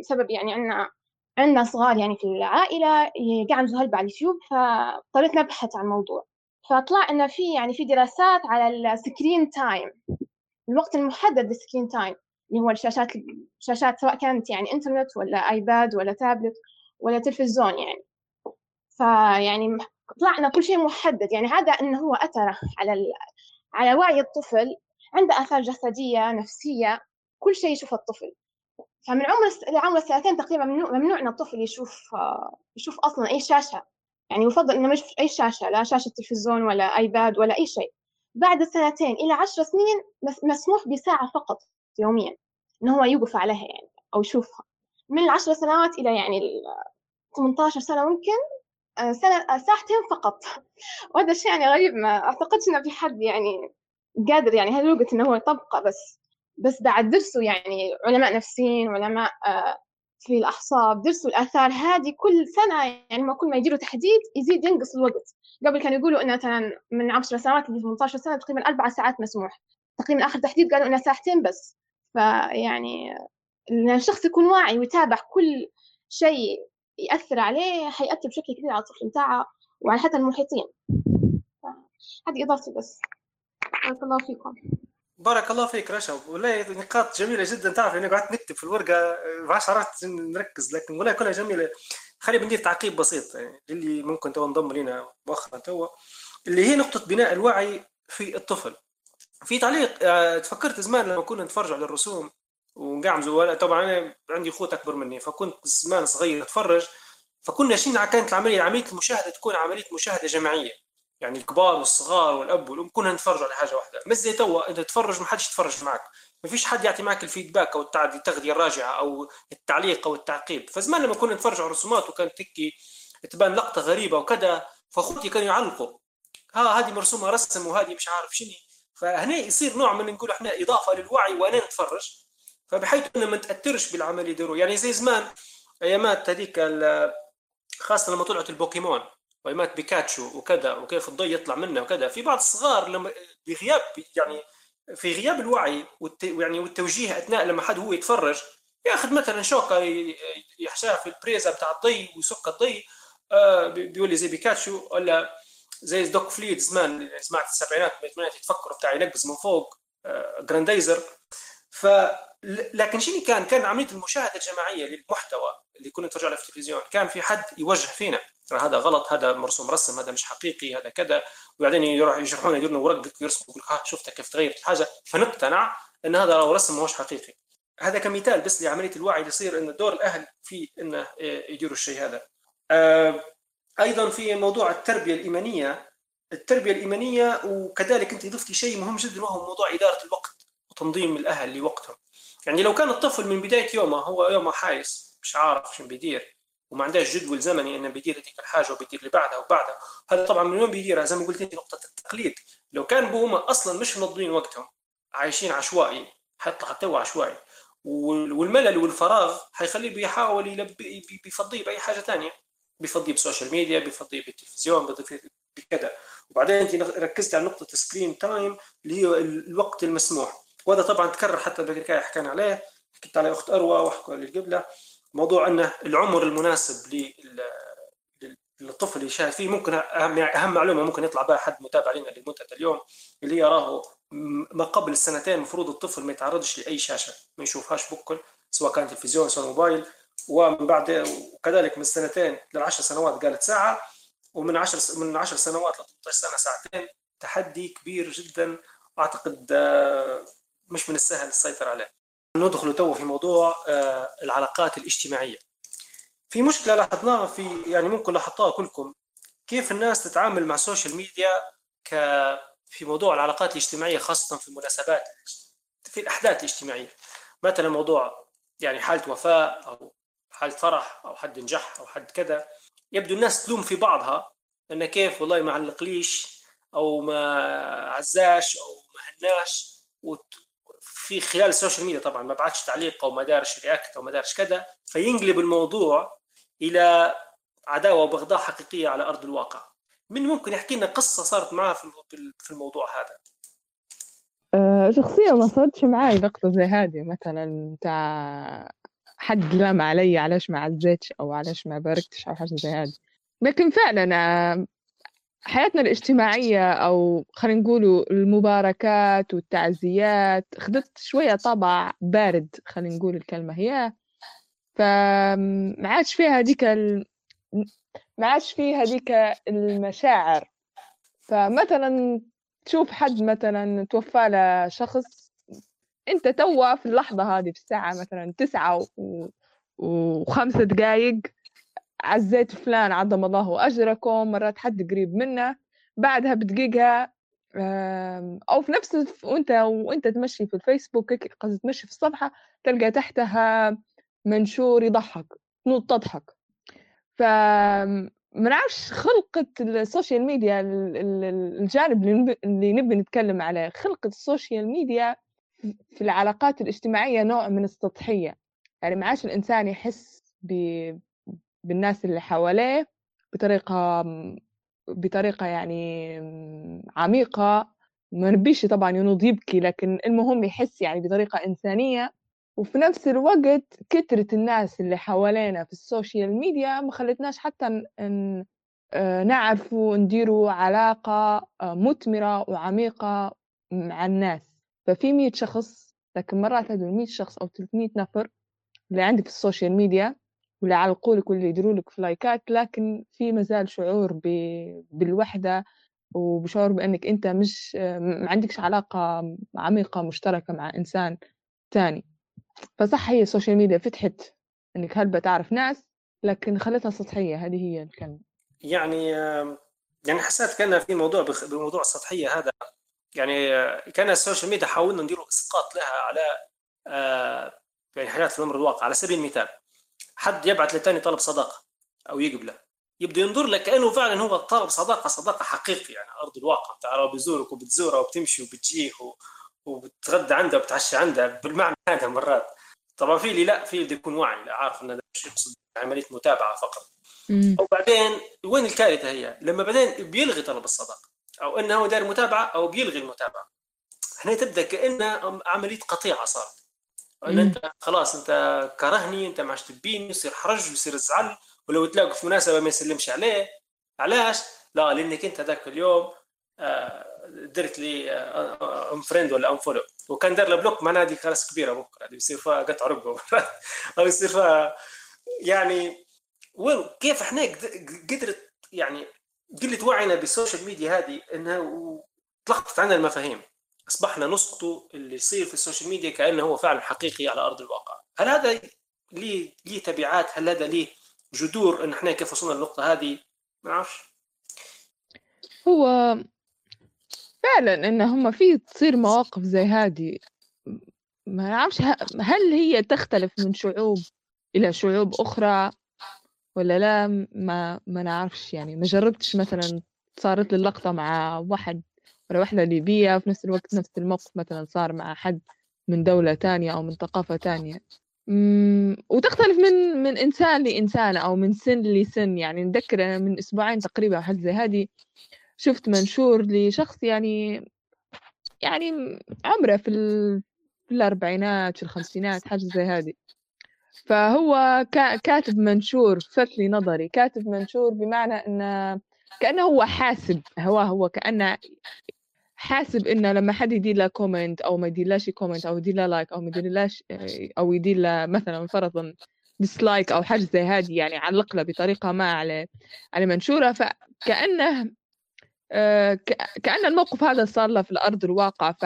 بسبب يعني عندنا عندنا صغار يعني في العائلة قاعد هلبة على اليوتيوب فاضطريت نبحث عن الموضوع فطلع إن في يعني في دراسات على ال screen time الوقت المحدد لل screen time اللي هو الشاشات الشاشات سواء كانت يعني انترنت ولا iPad ولا تابلت ولا تلفزيون يعني فيعني طلعنا كل شيء محدد يعني هذا انه هو اثر على. على وعي الطفل عنده آثار جسدية نفسية كل شيء يشوفه الطفل. فمن عمر عمر السنتين تقريبا ممنوع إن الطفل يشوف يشوف أصلا أي شاشة. يعني يفضل إنه ما يشوف أي شاشة لا شاشة تلفزيون ولا آيباد ولا أي شيء. بعد السنتين إلى عشر سنين مسموح بساعة فقط يوميا إنه هو يوقف عليها يعني أو يشوفها. من العشر سنوات إلى يعني ال 18 سنة ممكن آه، سنة آه، ساعتين فقط. <laughs> وهذا الشيء يعني غريب ما أعتقدش إنه في حد يعني قادر يعني هذا الوقت إنه هو يطبقه بس بس بعد درسوا يعني علماء نفسيين علماء آه، في الأحصاب درسوا الآثار هذه كل سنة يعني ما كل ما يجيله تحديد يزيد ينقص الوقت. قبل كانوا يقولوا إنه مثلا من 10 سنوات ل 18 سنة تقريبا أربع ساعات مسموح. تقريبا آخر تحديد قالوا إنه ساعتين بس. فيعني الشخص يكون واعي ويتابع كل شيء يأثر عليه حيأثر بشكل كبير على الطفل بتاعه وعلى حتى المحيطين. هذه إضافتي بس. بارك الله فيكم. بارك الله فيك رشا. والله نقاط جميلة جدا. تعرف إني قعدت نكتب في الورقة ما عرفت نركز لكن والله كلها جميلة. خلينا بندير تعقيب بسيط يعني اللي ممكن تو انضم لنا مؤخرا تو اللي هي نقطة بناء الوعي في الطفل. في تعليق آه، تفكرت زمان لما كنا نتفرج على الرسوم ونقعمزوا طبعا أنا عندي اخوت أكبر مني فكنت زمان صغير أتفرج فكنا شين كانت العملية عملية المشاهدة تكون عملية مشاهدة جماعية. يعني الكبار والصغار والأب والأم كنا نتفرج على حاجة واحدة. مش زي توا انت تتفرج ما حدش يتفرج معك. ما فيش حد يعطي معك الفيدباك أو التغذية الراجعة أو التعليق أو التعقيب. فزمان لما كنا نتفرج على الرسومات وكانت تكي تبان لقطة غريبة وكذا فأخوتي كانوا يعلقوا. ها هذه مرسومة رسم وهذه مش عارف شنو. فهنا يصير نوع من نقول إحنا إضافة للوعي وأنا نتفرج. فبحيث إنه ما نتاثرش بالعمل يديروا. يعني زي زمان أيامات هذيك خاصة لما طلعت البوكيمون. وايمات بيكاتشو وكذا وكيف الضي يطلع منه وكذا. في بعض الصغار لما بغياب يعني في غياب الوعي والت... يعني والتوجيه أثناء لما حد هو يتفرج ياخذ مثلا شوكة يحشاها في البريزة بتاع الضي ويسك الضي آه بيقول لي زي بيكاتشو ولا زي دوق فليد زمان سمعت السبعينات الثمانينات يتفكروا بتاع ينقز من فوق آه جراندايزر. ف لكن شنو كان؟ كان عملية المشاهدة الجماعية للمحتوى اللي كنا نتفرج عليه في التلفزيون. كان في حد يوجه فينا. هذا غلط هذا مرسوم رسم هذا مش حقيقي هذا كذا. وبعدين يروح يشرحون يديرون ورقة ويرسموا يقول ها شفت كيف تغيرت الحاجة فنقتنع إن هذا لو رسم ماهوش حقيقي. هذا كمثال بس لعملية الوعي اللي يصير إن دور الأهل في انه يديروا الشيء هذا. آه، أيضا في موضوع التربية الإيمانية. التربية الإيمانية وكذلك أنت ضفتي شيء مهم جدا وهو موضوع إدارة الوقت وتنظيم الأهل لوقتهم. يعني لو كان الطفل من بداية يومه هو يومه حايس مش عارف شو بيدير. وما عندهاش جدول زمني انه بيدير هذيك الحاجة وبيدير اللي بعدها وبعدها. هذا طبعا من وين بيديرها؟ زي ما قلت أنت نقطة التقليد. لو كان بهم أصلا مش منظمين وقتهم عايشين عشوائي حيطلع حتى هو والملل والفراغ حيخليه بيحاول يلبي بيفضيه بأي حاجة ثانية بيفضيه بال social media بيفضيه بالتلفزيون بكذا. وبعدين أنت ركزت على نقطة screen time اللي هي الوقت المسموح. وهذا طبعا تكرر حتى حكينا عليه. حكيت عليه أخت أروى وحكوا قبله. موضوع انه العمر المناسب للطفل يشاهد فيه ممكن اهم أهم معلومة ممكن يطلع بها حد متابع لنا لمدة اليوم اللي يراه ما قبل السنتين المفروض الطفل ما يتعرضش لأي شاشة ما يشوفهاش بكل سواء كان تلفزيون سواء موبايل ومن بعد وكذلك من سنتين للعشر سنوات قالت ساعة ومن 10 من 10 سنوات ل 18 سنة ساعتين تحدي كبير جدا أعتقد آه، مش من السهل السيطرة عليه. ندخل تو في موضوع آه، العلاقات الاجتماعية. في مشكلة لاحظناها في يعني ممكن لاحظتوها كلكم كيف الناس تتعامل مع ال social media ك في موضوع العلاقات الاجتماعية خاصة في المناسبات في الأحداث الاجتماعية. مثلا موضوع يعني حالة وفاة أو حالة فرح أو حد نجح أو حد كذا يبدو الناس تلوم في بعضها إن كيف والله ما علقليش أو ما عزاش أو ما هناش في خلال ال social media طبعا ما بعتش تعليق أو ما دارش react أو ما دارش كذا فينقلب الموضوع إلى عداوة وبغضاء حقيقية على أرض الواقع. من ممكن يحكي لنا قصة صارت معاه في الموضوع هذا؟ أه شخصيا ما صارتش معي لقطة زي هذه مثلا تاع حد لام علي علاش ما عزيتش أو علاش ما باركتش أو حاجة زي هذه. لكن فعلا آه، حياتنا الاجتماعية أو خلينا نقولوا المباركات والتعزيات خدت شوية طابع بارد خلينا نقول الكلمة هي فما عادش فيها هذيك. ما عادش فيه هذيك المشاعر فمثلا تشوف حد مثلا توفى له شخص أنت توا في اللحظة هذه في الساعة مثلا تسعة. وخمسة دقايق عزيت فلان عظم الله أجركم مرات حد قريب منه بعدها بدقيقة أو في نفس وأنت وأنت تمشي في الفيسبوك قصدي تمشي في الصفحة تلقى تحتها منشور يضحك نوت تضحك. ف ما نعرفش خلقت ال social media الجانب اللي نبي نتكلم عليه خلقت ال social media في العلاقات الاجتماعية نوع من السطحية. يعني ما عادش الإنسان يحس بالناس اللي حواليه بطريقة بطريقة يعني عميقة. ما نبيش طبعا ينوض يبكي لكن المهم يحس يعني بطريقة إنسانية. وفي نفس الوقت كترة الناس اللي حوالينا في ال social media ما خلتناش حتى ن... آه، نعرف ونديروا علاقة آه، مثمرة وعميقة مع الناس. ففي مية شخص لكن مرات هذول مية شخص أو 300 نفر اللي عندك في ال social media واللي يعلقوا واللي يديروا لك في like ات لكن في مازال شعور ب... بالوحدة وبشعور بأنك أنت مش ما عندكش علاقة عميقة مشتركة مع إنسان تاني. فصح هي السوشيال ميديا فتحت إنك هلبة تعرف ناس لكن خلتها سطحية هذه هي الكلمة. يعني يعني حسيت كأن في موضوع بموضوع السطحية هذا. يعني كأن السوشيال ميديا حاولنا نديروا إسقاط لها على آه، يعني حاجات في الامر الواقع على سبيل المثال. حد يبعث للثاني طلب صداقة أو يقبله يبدأ ينظر لك كأنه فعلا هو طلب صداقة صداقة حقيقي يعني أرض الواقع. تعال بيزورك وبتزوره وبتمشي وبتجيه وبتغدى عنده وبتعشى عنده بالمعنى هذا مرات. طبعا في اللي لا في اللي يكون واعي لا عارف انه مش يقصد عملية متابعة فقط. أو بعدين وين الكارثة هي؟ لما بعدين بيلغي طلب الصداقة. أو إنه هو داير متابعة أو بيلغي المتابعة. هنا تبدأ كانها عملية قطيعة صارت. ان انت خلاص انت كرهني انت ما عادش تبيني يصير حرج ويصير زعل ولو تلاقوا في مناسبة ما يسلمش عليه. علاش؟ لا لأنك انت ذاك اليوم آه، درت لي أنفريند ولا أنفولو وكان دار له block معناها هذه خلاص كبيرة بكرة. هذه يصير فيها قطع رقبة أو يصير <laughs> فيها يعني وين كيف إحنا قدرت يعني قله وعينا بالسوشيال ميديا هذه إنها تلخبطت عنا المفاهيم. أصبحنا نسقط اللي يصير في السوشيال ميديا كأنه هو فعلا حقيقي على أرض الواقع. هل هذا ليه ليه تبعات؟ هل هذا ليه جذور إن إحنا كيف وصلنا للنقطة هذه؟ ما أعرفش. هو فعلا إن هم في تصير مواقف زي هذه. ما نعرفش هل هي تختلف من شعوب إلى شعوب أخرى ولا لا؟ ما ما نعرفش. يعني ما جربتش مثلا صارت لي اللقطة مع واحد ولا واحدة ليبية في نفس الوقت نفس الموقف مثلا صار مع حد من دولة تانية أو من ثقافة تانية. وتختلف من من إنسان لإنسان أو من سن لسن. يعني نذكر من أسبوعين تقريبا حد زي هذه شفت منشور لشخص يعني يعني عمره في, في الأربعينات في الخمسينات حاجة زي هذه. فهو كاتب منشور فت لي نظري كاتب منشور بمعنى أنه كأنه هو حاسب هو هو كأنه حاسب إنه لما حد يدير له comment أو ما يديرلاش كومنت أو يدير له like أو ما يديرلاش أو يدير له مثلا فرضا dislike أو حاجة زي هذه يعني علق له بطريقة ما على على منشورة فكأنه آه، كأن الموقف هذا صار له في الأرض الواقع ف...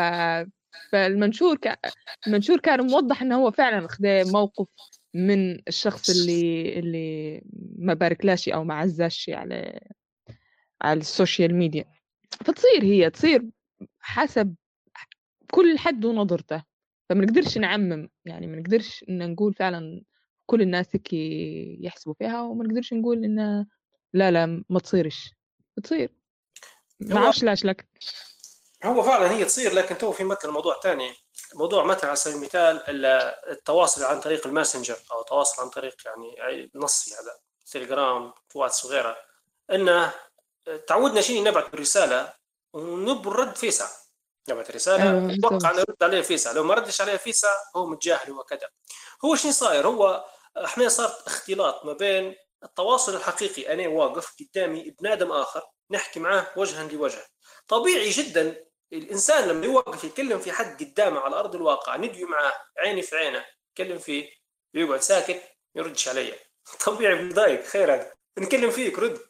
فالمنشور ك... المنشور كان موضح إنه هو فعلا خذ موقف من الشخص اللي اللي ما باركلاش أو ما عزاش على على السوشيال ميديا. فتصير هي تصير حسب كل حد ونظرته فما نقدرش نعمم يعني ما نقدرش إن نقول فعلا كل الناس هيك يحسبوا فيها وما نقدرش نقول انه لا لا ما تصيرش. تصير. ما أعرفش لاش لك. هو فعلا هي تصير لكن تو في مثل موضوع ثاني موضوع مثلا على سبيل المثال التواصل عن طريق الماسنجر أو التواصل عن طريق يعني نصي هذا تليجرام واتس وغيرها إنه تعودنا شيء نبعث رساله ونبو الرد في ساعه نبعث رساله نتوقع انه يرد عليه في ساعه لو ما ردش عليه في ساعه هو متجاهل وكذا. هو شنو صاير؟ هو إحنا صارت اختلاط ما بين التواصل الحقيقي. أنا واقف قدامي بنادم آخر نحكي معاه وجها لوجه. طبيعي جدا الإنسان لما يوقف يتكلم في حد قدامه على أرض الواقع ندوي معاه عيني في عينه يتكلم فيه يقعد ساكت يردش علي. <laughs> طبيعي بنضايق خير هذا. نكلم فيك رد.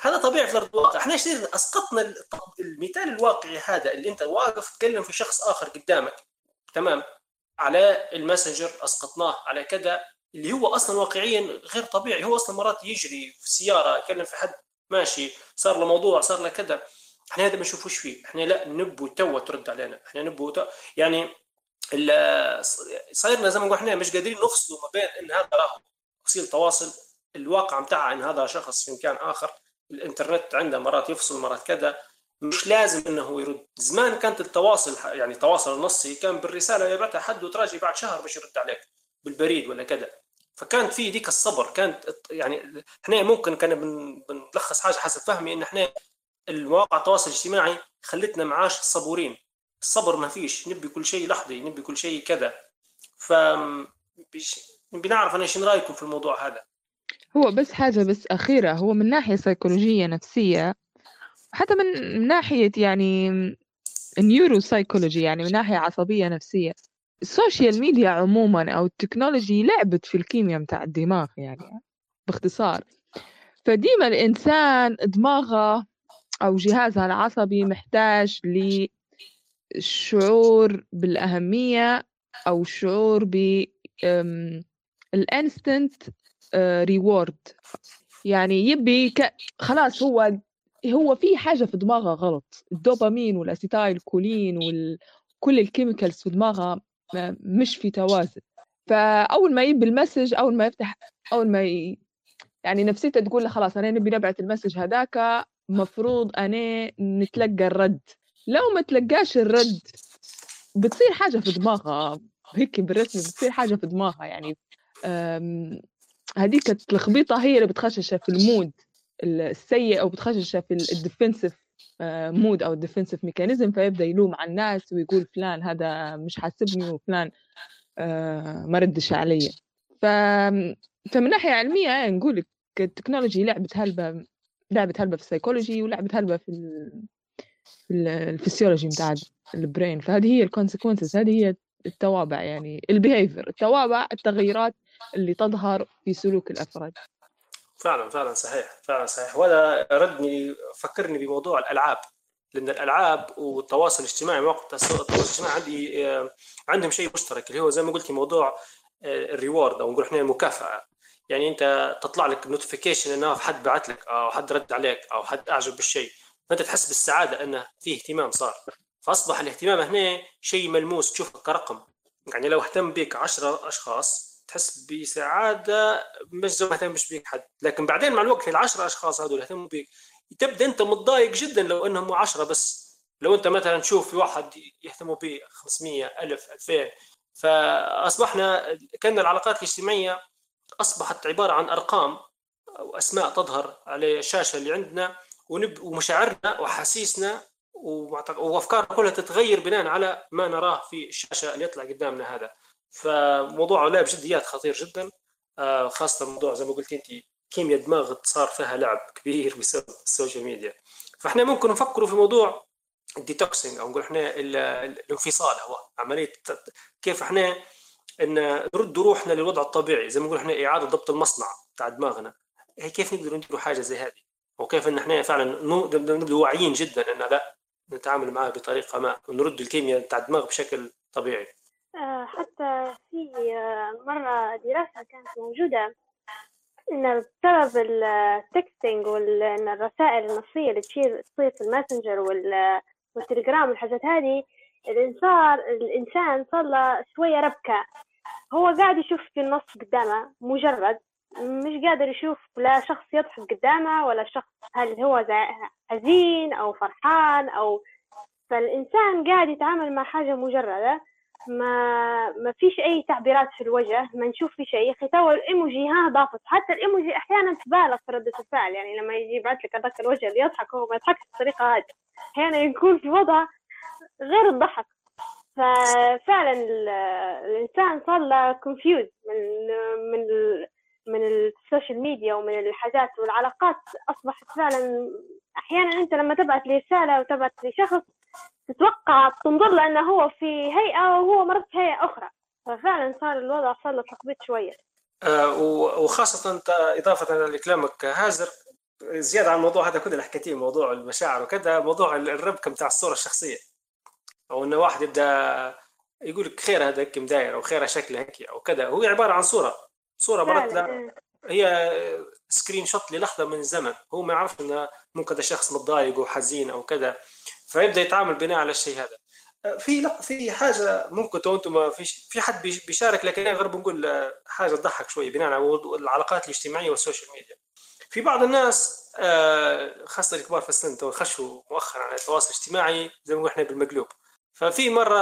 هذا طبيعي في ارض الواقع إحنا إيش أسقطنا المثال الواقعي هذا اللي أنت واقف تتكلم في شخص آخر قدامك. تمام؟ على الماسنجر أسقطناه على كذا اللي هو أصلا واقعيا غير طبيعي. هو أصلا مرات يجري في سيارة يكلم في حد ماشي صار له موضوع صار له كذا. إحنا هذا ما نشوفوش فيه. إحنا لا نبو تو ترد علينا. إحنا نبو تو يعني صايرنا زي ما نقول إحنا مش قادرين نفصلوا ما بين إن هذا راه وسيله تواصل الواقع بتاعها إن هذا شخص في مكان آخر. الانترنت عنده مرات يفصل مرات كذا مش لازم إنه يرد. زمان كانت التواصل يعني التواصل النصي كان بالرسالة يبعثها حد وتراجع بعد شهر باش يرد عليك بالبريد ولا كذا. فكانت في ديك الصبر كانت يعني إحنا ممكن كان بنلخص حاجة حسب فهمي إن إحنا المواقع التواصل الاجتماعي خلتنا معاش صبورين. الصبر ما فيش نبي كل شيء لحظي نبي كل شيء كذا. ف بنعرف أنا شنو رأيكم في الموضوع هذا؟ هو بس حاجة بس أخيرة هو من ناحية سيكولوجية نفسية حتى من ناحية يعني neuropsychology يعني من ناحية عصبية نفسية. السوشيال ميديا عموما أو ال technology لعبت في الكيمياء متاع الدماغ يعني باختصار. فديما الإنسان دماغه أو جهازها العصبي محتاج للشعور بالأهمية أو الشعور بال instant reward يعني يبي ك... خلاص هو هو في حاجة في دماغه غلط. الدوبامين وال acetylcholine وكل ال chemicals في دماغه مش في توازن. فأول ما يبي ال message أول ما يفتح أول ما ي... يعني نفسيته تقول له خلاص أنا نبي نبعث ال message هذاك مفروض أنا نتلقى الرد. لو ما تلقاش الرد بتصير حاجة في دماغها هيك بالرسمي بتصير حاجة في دماغها يعني. هذيك التلخبيطة هي اللي بتخششها في ال mood السيء أو بتخششها في ال defensive mode أو ال defensive mechanism فيبدأ يلوم على الناس ويقول فلان هذا مش حاسبني وفلان ما ردش علي. ف... فمن ناحية علمية نقول لك ال technology لعبت هلبة لعبت هلبة في السيكولوجي ولعبت هلبة في ال... في الفسيولوجي بتاع ال brain فهذه هي ال consequences هذه هي التوابع يعني ال behavior التوابع التغيرات اللي تظهر في سلوك الأفراد. فعلا فعلا صحيح فعلا صحيح. وهذا ردني فكرني بموضوع الألعاب لأن الألعاب والتواصل الاجتماعي مواقع التواصل الاجتماعي عندي عندهم شيء مشترك اللي هو زي ما قلتي موضوع ال reward أو نقول إحنا المكافأة. يعني أنت تطلع لك notification إنه حد بعت لك أو حد رد عليك أو حد أعجب بالشيء. فأنت تحس بالسعادة إنه في اهتمام صار. فأصبح الاهتمام هنا شيء ملموس. تشوفه كرقم يعني لو اهتم بك 10 أشخاص تحس بسعادة مش زي ما اهتمش بك حد. لكن بعدين مع الوقت العشرة أشخاص هذول يهتموا بك تبدأ أنت متضايق جدا لو إنهم 10 بس. لو أنت مثلا تشوف في واحد يهتموا به 500 1000 2000 فأصبحنا كأن العلاقات الاجتماعية أصبحت عبارة عن أرقام أو أسماء تظهر على الشاشة اللي عندنا ونب... ومشاعرنا وأحاسيسنا وأفكارنا كلها تتغير بناء على ما نراه في الشاشة اللي يطلع قدامنا هذا. فموضوع لعب جديات خطير جدا. خاصة الموضوع زي ما قلت انت كيمياء دماغ صار فيها لعب كبير بسبب السوشيال ميديا. فاحنا ممكن نفكروا في موضوع الديتوكسينج أو نقول إحنا الانفصال هو عملية كيف إحنا إن نرد روحنا للوضع الطبيعي. زي ما نقول إحنا إعادة ضبط المصنع تاع دماغنا. هي كيف نقدر نديروا حاجة زي هذه؟ وكيف إن إحنا فعلا نبدو واعيين جدا إن لا نتعامل معها بطريقة ما ونرد الكيمياء تاع الدماغ بشكل طبيعي. آه، حتى في آه، مرة دراسة كانت موجودة إن بسبب ال texting وإن الرسائل النصية اللي تصير في الماسنجر والتليجرام والحاجات هذه الإنسان الإنسان صار شوية ربكة. هو قاعد يشوف في النص قدامه مجرد مش قادر يشوف لا شخص يضحك قدامه ولا شخص هل هو حزين أو فرحان أو فالإنسان قاعد يتعامل مع حاجة مجردة. ما ما فيش أي تعبيرات في الوجه ما نشوف في شيء. تو الإيموجي ها ضافت. حتى الإيموجي أحيانا تبالغ في رده الفعل. يعني لما يجي يبعث لك هذاك الوجه اللي يضحك هو ما يضحكش بالطريقة هذه أحيانا يكون في وضع غير الضحك. ففعلا الإنسان صار له confuse من من من ال social media ومن الحاجات والعلاقات. أصبحت فعلا أحيانا أنت لما تبعث لي رسالة وتبعث لشخص تتوقع تنظر له إنه هو في هيئة وهو مرت في هيئة أخرى. ففعلا صار الوضع صار له تخبيط شوية. آه وخاصة أنت إضافة لكلامك هازر زيادة عن الموضوع هذا كله اللي حكيتيه موضوع المشاعر وكذا موضوع الربكه بتاع الصورة الشخصية. أو انه واحد يبدأ يقول لك خير هذا هيك مداير أو خير شكله هيك أو كذا. هو عبارة عن صورة. صورة مرت له هي screenshot للحظة من الزمن. هو ما يعرف انه ممكن هذا شخص متضايق وحزين أو كذا. فيبدا يتعامل بناء على الشيء هذا. في لا في حاجة ممكن تو أنتم في في حد بيشارك لكن أنا غير بنقول حاجة تضحك شوية بناء على العلاقات الاجتماعية وال social media. في بعض الناس آه، خاصة الكبار في السن تو خشوا مؤخرا على التواصل الاجتماعي زي ما إحنا بالمقلوب. ففي مرة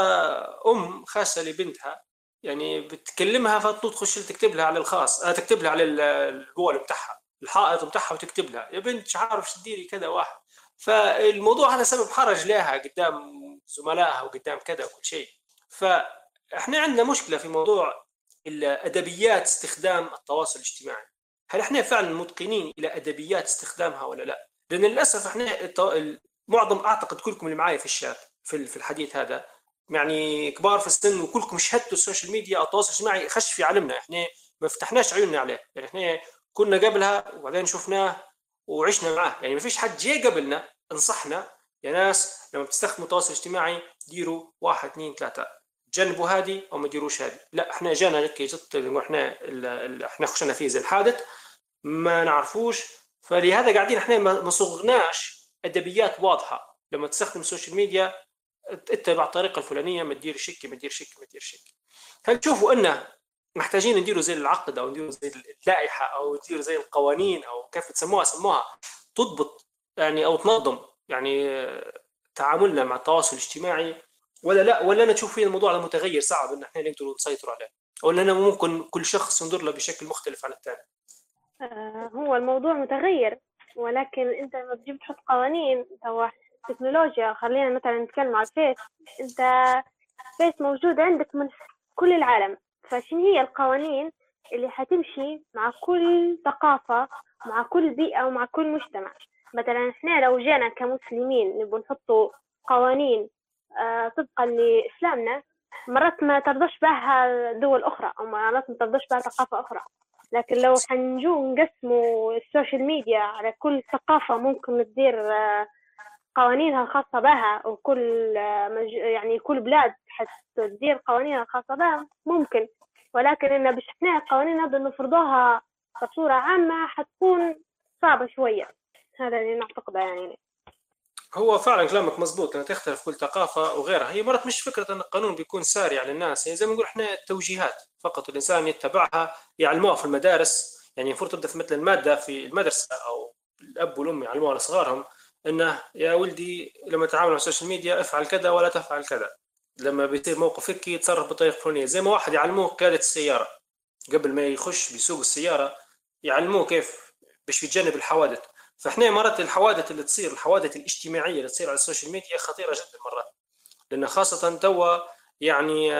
أم خاصة لبنتها يعني بتكلمها فتخش تكتب لها على الخاص آه تكتب لها على الجوال بتاعها الحائط بتاعها وتكتب لها. يا بنت مش عارف شو كذا واحد. فالموضوع هذا سبب حرج لها قدام زملائها وقدام كذا وكل شيء. فإحنا عندنا مشكلة في موضوع الأدبيات استخدام التواصل الاجتماعي. هل إحنا فعلا متقنين إلى أدبيات استخدامها ولا لا؟ لأن للأسف إحنا معظم أعتقد كلكم اللي معايا في الشات في الحديث هذا يعني كبار في السن وكلكم شهدتوا السوشيال ميديا أو التواصل الاجتماعي خش في عالمنا إحنا ما فتحناش عيوننا عليه. يعني إحنا كنا قبلها وبعدين شفناه وعشنا معاه. يعني ما فيش حد جاء قبلنا انصحنا. يا ناس لما بتستخدموا التواصل الاجتماعي ديروا واحد اثنين ثلاثة. جنبوا هذه أو ما ديروش هذه. لا إحنا جانا هيك إحنا إحنا خشنا فيه زي الحادث ما نعرفوش. فلهذا قاعدين إحنا ما صغناش أدبيات واضحة. لما تستخدم ال social media اتبع الطريقة الفلانية ما تدير شك ما تدير شك ما تدير شك. هل تشوفوا محتاجين نديروا زي العقد أو نديروا زي اللائحة أو نديروا زي القوانين أو كيف تسموها سموها تضبط يعني أو تنظم يعني تعاملنا مع التواصل الاجتماعي. ولا لا ولا أنا أشوف في الموضوع متغير صعب إن إحنا نقدر نسيطر عليه. أو اننا ممكن كل شخص ينظر له بشكل مختلف عن الثاني. آه هو الموضوع متغير. ولكن أنت لما تجيب تحط قوانين سواء تكنولوجيا خلينا مثلا نتكلم على الفيس. أنت فيس موجود عندك من كل العالم. فشنو هي القوانين اللي حتمشي مع كل ثقافة مع كل بيئة ومع كل مجتمع؟ مثلا إحنا لو جينا كمسلمين نبغى نحطوا قوانين آه طبقا لإسلامنا مرات ما ترضاش بها دول أخرى أو مرات ما ترضاش بها ثقافة أخرى. لكن لو حنجو نقسموا ال social media على كل ثقافة ممكن تدير آه قوانينها الخاصة بها وكل آه يعني كل بلاد حتدير قوانينها الخاصة بها ممكن. ولكن إن باش إحنا القوانين هذا نفرضوها بصورة عامة حتكون صعبة شوية. هذا اللي نعتقده يعني. هو فعلا كلامك مزبوط انها تختلف كل ثقافة وغيرها. هي مرات مش فكرة إن القانون بيكون ساري على الناس يعني زي ما نقول إحنا التوجيهات فقط الانسان يتبعها يعلموها في المدارس. يعني المفروض تبدأ في مثل المادة في المدرسة أو الأب والأم يعلموها لصغارهم إنه يا ولدي لما تتعامل مع ال social media افعل كذا ولا تفعل كذا. لما بيصير موقف هيك يتصرف بطريقة فلانية. زي ما واحد يعلموه قيادة السيارة قبل ما يخش بيسوق السيارة يعلموه كيف باش يتجنب الحوادث. فإحنا مرات الحوادث اللي تصير الحوادث الاجتماعية اللي تصير على ال social media خطيرة جدا مرات. لأن خاصة توا يعني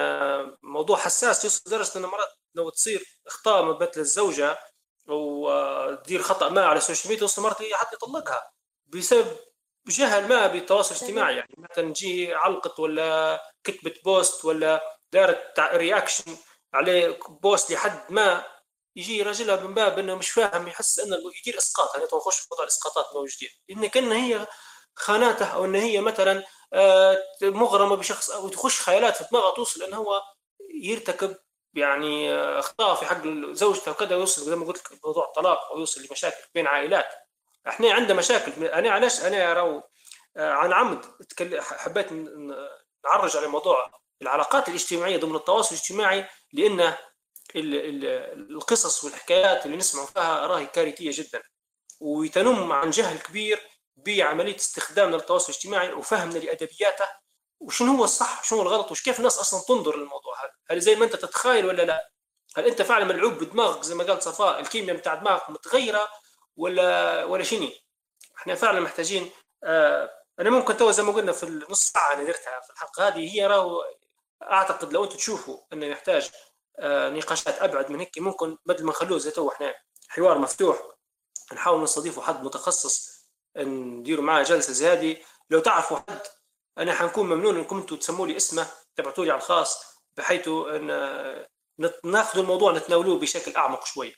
موضوع حساس يوصل لدرجة ان مرات لو تصير أخطاء من بين الزوجه أو تدير خطأ ما على ال social media توصل مرات حتى يطلقها بسبب جهل ما بالتواصل الاجتماعي يعني مثلا تجي علقت ولا كتبت post ولا دارت reaction عليه post لحد ما يجي راجلها من باب إنه مش فاهم يحس إنه يدير إسقاط يعني نخش في موضوع الإسقاطات موجودين لأن كان هي خانته أو إن هي مثلا آه، مغرمة بشخص أو تخش خيالات في دماغها توصل انه هو يرتكب يعني آه، أخطاء في حق زوجته وكذا يوصل زي ما قلت لك موضوع الطلاق ويوصل لمشاكل بين عائلات. إحنا عندنا مشاكل. أنا علاش أنا راو آه، عن عمد حبيت نعرج على موضوع العلاقات الاجتماعية ضمن التواصل الاجتماعي لأن القصص والحكايات اللي نسمع فيها راهي كارثية جدا. وتنم عن جهل كبير بعملية استخدامنا للتواصل الاجتماعي وفهمنا لأدبياته وشنو هو الصح وشنو هو الغلط وكيف الناس أصلا تنظر للموضوع؟ هذا هل زي ما أنت تتخيل ولا لا؟ هل أنت فعلا ملعوب بدماغك زي ما قال صفاء الكيمياء بتاع دماغك متغيرة ولا ولا شنو إحنا فعلا محتاجين آه أنا ممكن تو زي ما قلنا في النص ساعة اللي درتها في الحلقة هذه هي راهو أعتقد لو أنتم تشوفوا إنه يحتاج آه نقاشات أبعد من هيك ممكن بدل ما نخلوه زي تو إحنا حوار مفتوح نحاول نستضيفوا حد متخصص نديروا معاه جلسة زي هذه. لو تعرفوا حد أنا حنكون ممنون إنكم أنتم تسموا لي اسمه تبعتوا لي على الخاص بحيث إن ناخذ الموضوع نتناولوه بشكل أعمق شوي.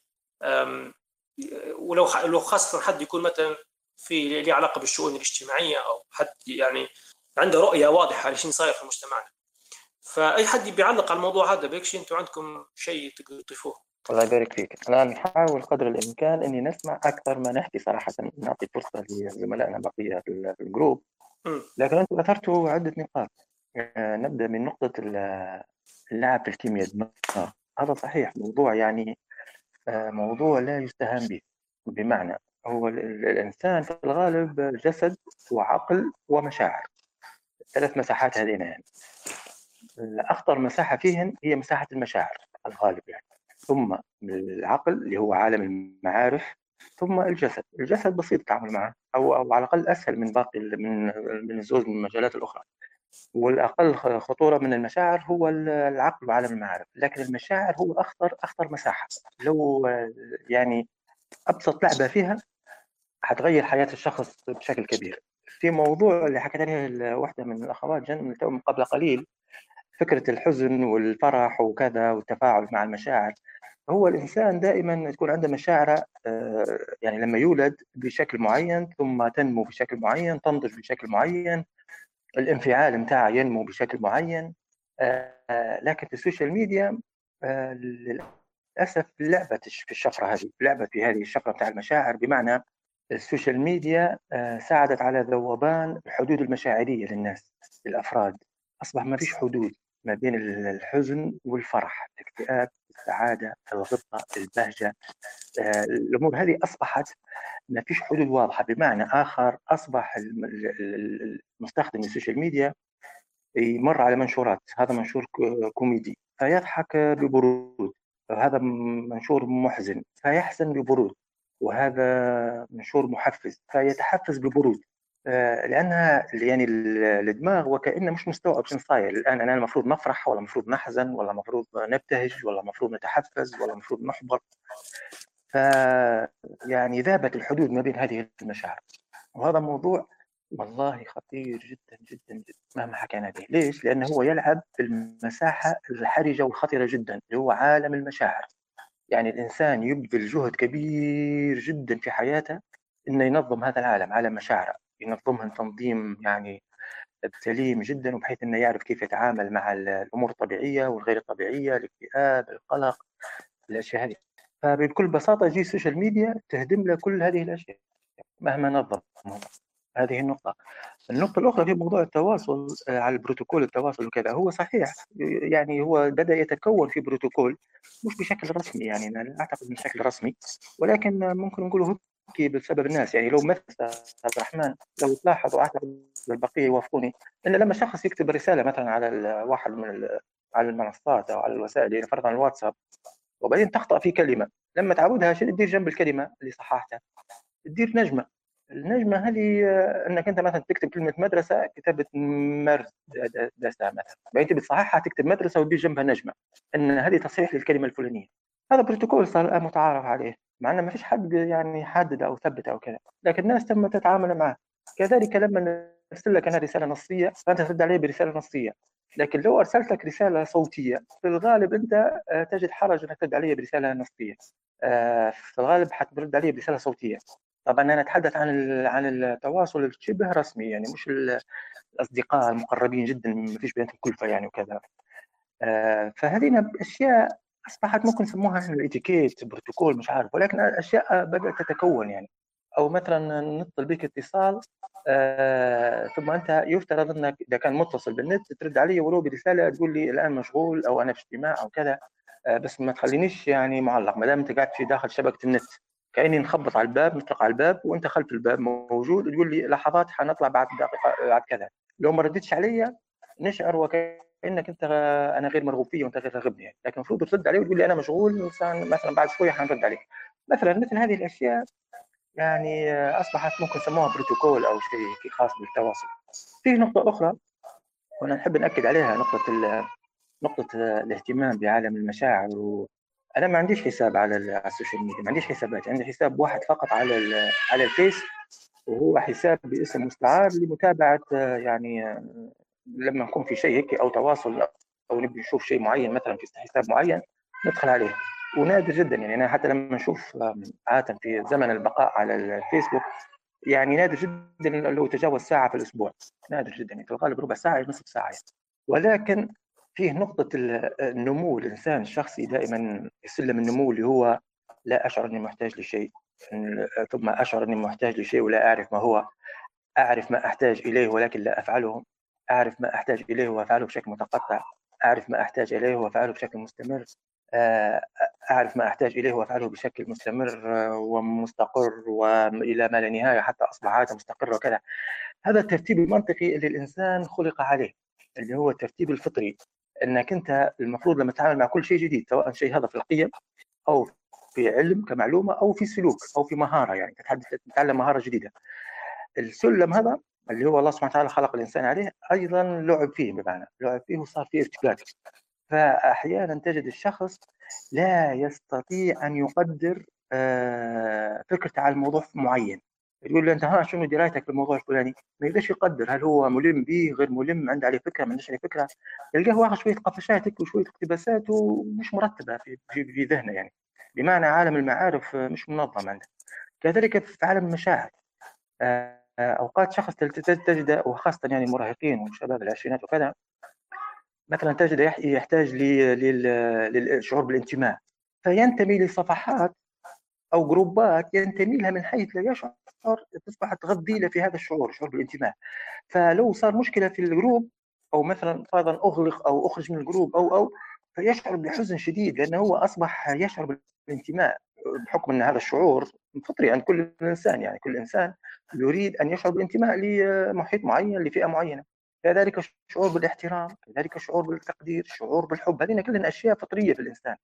ولو لو خاصة حد يكون مثلا في له علاقة بالشؤون الاجتماعية أو حد يعني عنده رؤية واضحة لشيء صاير في مجتمعنا. فأي حد بيعلق على الموضوع هذا بيكشي أنتم عندكم شيء تقدروا تضيفوه. الله يبارك فيك. الآن نحاول قدر الإمكان أني نسمع أكثر ما نحكي صراحة. نعطي فرصة لزملائنا بقية في الجروب. لكن أنتم أثرتوا عدة نقاط. آه، نبدأ من نقطة اللعب في الكيمياء هذا صحيح. موضوع يعني موضوع لا يستهان به. بمعنى هو الإنسان في الغالب جسد وعقل ومشاعر. ثلاث مساحات هذين يعني. الأخطر مساحة فيهن هي مساحة المشاعر الغالب يعني. ثم العقل اللي هو عالم المعارف ثم الجسد. الجسد بسيط التعامل معه أو, أو على الأقل أسهل من باقي من من الزوج من المجالات الأخرى. والأقل خطورة من المشاعر هو العقل وعالم المعارف. لكن المشاعر هو أخطر أخطر مساحة. لو يعني أبسط لعبة فيها حتغير حياة الشخص بشكل كبير. في موضوع اللي حكت عليه واحدة من الأخوات جن من قبل قليل فكرة الحزن والفرح وكذا والتفاعل مع المشاعر. هو الإنسان دائما تكون عنده مشاعر آه، يعني لما يولد بشكل معين ثم تنمو بشكل معين تنضج بشكل معين الانفعال متاعه ينمو بشكل معين. آه، لكن في ال social media آه، للأسف لعبت في الشفرة هذه لعبت في هذه الشفرة بتاع المشاعر. بمعنى ال social media ساعدت على ذوبان الحدود المشاعرية للناس للأفراد. أصبح ما فيش حدود ما بين الحزن والفرح الاكتئاب السعادة الغبطة البهجة. آه، الأمور هذه أصبحت ما فيش حدود واضحة. بمعنى آخر أصبح المستخدم ال social media يمر على منشورات هذا منشور كوميدي فيضحك ببرود هذا منشور محزن فيحزن ببرود وهذا منشور محفز فيتحفز ببرود. آه، لأنها يعني الدماغ وكأنه مش مستوعب شنو صاير. الآن أنا المفروض نفرح ولا المفروض نحزن ولا المفروض نبتهج ولا المفروض نتحفز ولا المفروض نحبط. ف يعني ذابت الحدود ما بين هذه المشاعر. وهذا موضوع والله خطير جدا جدا جدا مهما حكينا به. ليش؟ لأنه هو يلعب في المساحه الحرجة والخطره جدا اللي هو عالم المشاعر. يعني الإنسان يبذل جهد كبير جدا في حياته إنه ينظم هذا العالم عالم مشاعره. ينظمها تنظيم يعني سليم جدا وبحيث إنه يعرف كيف يتعامل مع الأمور الطبيعية والغير الطبيعية الاكتئاب القلق الأشياء هذه. فبكل بساطة يجي ال social media تهدم له كل هذه الأشياء مهما نظم هذه النقطة. النقطة الأخرى في موضوع التواصل آه، على البروتوكول التواصل وكذا هو صحيح يعني هو بدأ يتكون في بروتوكول مش بشكل رسمي يعني أنا أعتقد بشكل رسمي ولكن ممكن نقوله بسبب الناس. يعني لو مثل عبد الرحمن لو تلاحظوا أعتقد البقية يوافقوني إن لما شخص يكتب رسالة مثلا على واحد من على المنصات أو على الوسائل يعني فرضا الواتساب وبعدين تخطأ في كلمة لما تعودها شو تدير جنب الكلمة اللي صححتها تدير نجمة. النجمة هذه أنك أنت مثلا تكتب كلمة مدرسة كتبت مدرسه مثلا بعدين تبي تصححها تكتب مدرسة وتدير جنبها نجمة إن هذه تصحيح للكلمة الفلانية. هذا بروتوكول صار الآن متعارف عليه مع ان ما فيش حد يعني حدد أو ثبت أو كذا. لكن الناس تم تتعامل معه. كذلك لما نرسل لك أنا رسالة نصية فأنت ترد عليه برسالة نصية. لكن لو أرسلت لك رسالة صوتية في الغالب أنت تجد حرج إنك ترد علي برسالة نصية. في الغالب حترد علي برسالة صوتية. طبعا أنا أتحدث عن عن التواصل الشبه رسمي يعني مش الأصدقاء المقربين جدا ما فيش بيناتهم كلفة يعني وكذا. فهذه أشياء أصبحت ممكن نسموها الاتيكيت بروتوكول مش عارف ولكن أشياء بدأت تتكون يعني. أو مثلا نتصل بك اتصال آه ثم أنت يفترض أنك إذا كان متصل بالنت ترد علي ولو برسالة تقول لي الآن مشغول أو أنا في اجتماع أو كذا آه بس ما تخلينيش يعني معلق ما دام أنت قاعد في داخل شبكة النت. كأني نخبط على الباب نطرق على الباب وأنت خلف الباب موجود تقول لي لحظات حنطلع بعد دقيقة بعد كذا لو ما ردتش علي نشعر وكأنك أنت أنا غير مرغوب فيه وأنت غير راغبني يعني. لكن المفروض ترد علي وتقول لي أنا مشغول مثلا بعد شوية حنرد عليك مثلا مثل هذه الأشياء يعني أصبحت ممكن يسموها بروتوكول أو شيء خاص بالتواصل في نقطة أخرى وأنا نحب نأكد عليها نقطة نقطة الاهتمام بعالم المشاعر. أنا ما عنديش حساب على ال social media ما عنديش حسابات عندي حساب واحد فقط على على الفيس وهو حساب باسم مستعار لمتابعة يعني لما نكون في شيء هيك أو تواصل أو نبي نشوف شيء معين مثلا في حساب معين ندخل عليه ونادر جدا يعني أنا حتى لما نشوف عادة في زمن البقاء على الفيسبوك يعني نادر جدا لو تجاوز ساعة في الأسبوع نادر جدا يعني في الغالب ربع ساعة نصف ساعة يعني. ولكن فيه نقطة النمو الإنسان الشخصي دائما سلم النمو اللي هو لا أشعر أني محتاج لشيء ثم أشعر أني محتاج لشيء ولا أعرف ما هو أعرف ما أحتاج إليه ولكن لا أفعله أعرف ما أحتاج إليه وأفعله بشكل متقطع أعرف ما أحتاج إليه وأفعله بشكل مستمر أعرف ما أحتاج إليه وأفعله بشكل مستمر ومستقر وإلى ما لا نهاية حتى أصبح عادة مستقرة وكذا. هذا الترتيب المنطقي اللي الإنسان خلق عليه اللي هو الترتيب الفطري. إنك أنت المفروض لما تتعامل مع كل شيء جديد سواء شيء هذا في القيم أو في علم كمعلومة أو في سلوك أو في مهارة يعني تتعلم مهارة جديدة. السلم هذا اللي هو الله سبحانه وتعالى خلق الإنسان عليه أيضا لعب فيه بمعنى لعب فيه وصار فيه ارتباك. فاحيانا تجد الشخص لا يستطيع أن يقدر فكرته على الموضوع معين. يقول له أنت ها شنو درايتك بالموضوع الفلاني؟ ما يقدرش يقدر. هل هو ملم به غير ملم؟ عنده عليه فكرة ما عندوش عليه فكرة. يلقاه واخذ شوية قفشات وشوية اقتباسات ومش مرتبة في, في, ذهنه يعني. بمعنى عالم المعارف مش منظم عنده. كذلك في عالم المشاعر. أوقات شخص تجد وخاصة يعني المراهقين وشباب العشرينات وكذا مثلا تجد يحتاج للشعور بالانتماء. فينتمي لصفحات أو جروبات ينتمي لها من حيث لا يشعر تصبح تغذي له في هذا الشعور شعور بالانتماء. فلو صار مشكلة في الجروب أو مثلا فرضا أغلق أو أخرج من الجروب أو أو فيشعر بحزن شديد لأنه هو أصبح يشعر بالانتماء بحكم إن هذا الشعور فطري عند كل إنسان. يعني كل إنسان يريد أن يشعر بالانتماء لمحيط معين لفئة معينة. كذلك الشعور بالاحترام كذلك الشعور بالتقدير الشعور بالحب. هذه كلها أشياء فطرية في الإنسان.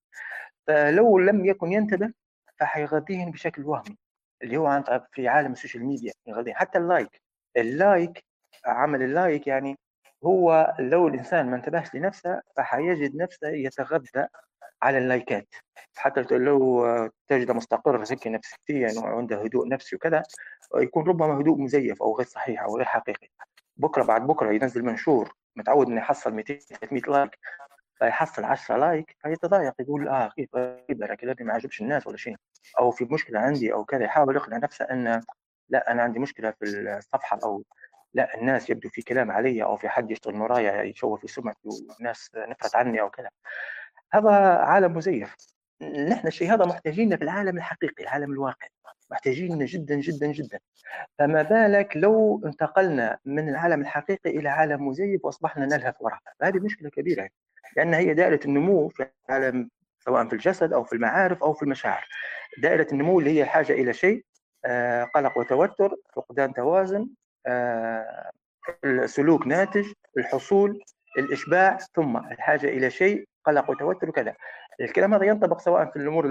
فلو لم يكن ينتبه فحيغذيهم بشكل وهمي. اللي هو في عالم ال social media يغذيهم حتى ال like ال like عمل ال like يعني هو لو الإنسان ما انتبهش لنفسه فحيجد نفسه يتغذى على اللايكات. حتى لو تجد مستقر هيك نفسيا وعنده هدوء نفسي وكذا يكون ربما هدوء مزيف أو غير صحيح أو غير حقيقي. بكرة بعد بكرة ينزل منشور متعود إنه يحصل 200 300 like فيحصل 10 like فيتضايق يقول آه كيف كذا كذا ما عجبش الناس ولا شيء. أو في مشكلة عندي أو كذا يحاول يقنع نفسه إن لأ أنا عندي مشكلة في الصفحة أو لأ الناس يبدو في كلام علي أو في حد يشتغل ورايا يشوه في سمعتي والناس نفرت عني أو كذا. هذا عالم مزيف. نحن الشيء هذا محتاجينه في العالم الحقيقي العالم الواقع. محتاجينه جدا جدا جدا. فما بالك لو انتقلنا من العالم الحقيقي إلى عالم مزيف وأصبحنا نلهث وراء هذه مشكلة كبيرة. لأن هي دائرة النمو في العالم سواء في الجسد أو في المعارف أو في المشاعر. دائرة النمو اللي هي حاجة إلى شيء آه قلق وتوتر فقدان توازن آه السلوك ناتج الحصول الإشباع ثم الحاجة إلى شيء قلق وتوتر وكذا. الكلام هذا ينطبق سواء في الأمور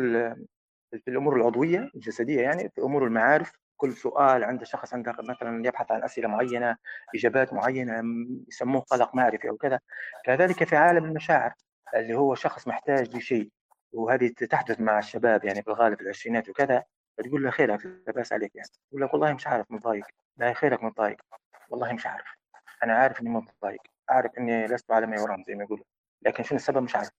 في الأمور العضوية الجسدية يعني في أمور المعارف. كل سؤال عند شخص عنده مثلا يبحث عن أسئلة معينة إجابات معينة يسموه قلق معرفي أو كذا. كذلك في عالم المشاعر اللي هو شخص محتاج لشيء. وهذه تحدث مع الشباب يعني في الغالب في العشرينات وكذا تقول له خيرك لا باس عليك يعني. يقول لك والله مش عارف متضايق. لا خيرك متضايق. والله مش عارف. أنا عارف إني متضايق. اعرف إني لست على ما يرام زي ما يقولوا. لكن شنو السبب؟ مش عارف.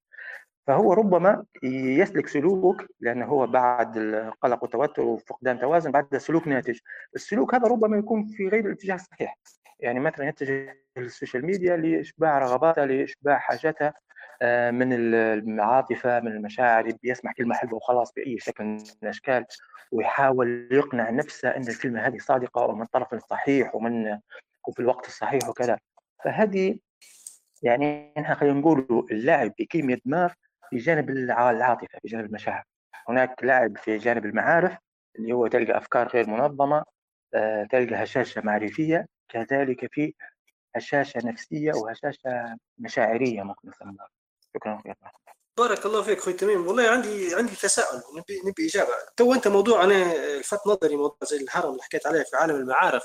فهو ربما يسلك سلوك لأنه هو بعد القلق والتوتر وفقدان توازن بعد سلوك ناتج. السلوك هذا ربما يكون في غير الاتجاه الصحيح. يعني مثلا يتجه لل social media لإشباع رغباته لإشباع حاجاته. آه، من العاطفه من المشاعر بيسمع كلمة حلوة وخلاص بأي شكل من الأشكال ويحاول يقنع نفسه إن الكلمة هذه صادقة ومن طرف صحيح ومن وفي الوقت الصحيح وكذا. فهذه يعني إحنا خلينا نقول اللعب بكيمياء دماغ في جانب العاطفة في جانب المشاعر. هناك لعب في جانب المعارف اللي هو تلقى أفكار غير منظمة آه، تلقى هشاشة معرفية كذلك في هشاشة نفسية وهشاشة مشاعرية ممكن نسميها. شكرا. بارك الله فيك أخوي تميم. والله عندي عندي تساؤل نبي نبي إجابة. تو أنت موضوع أنا لفت نظري موضوع زي الهرم اللي حكيت عليه في عالم المعارف.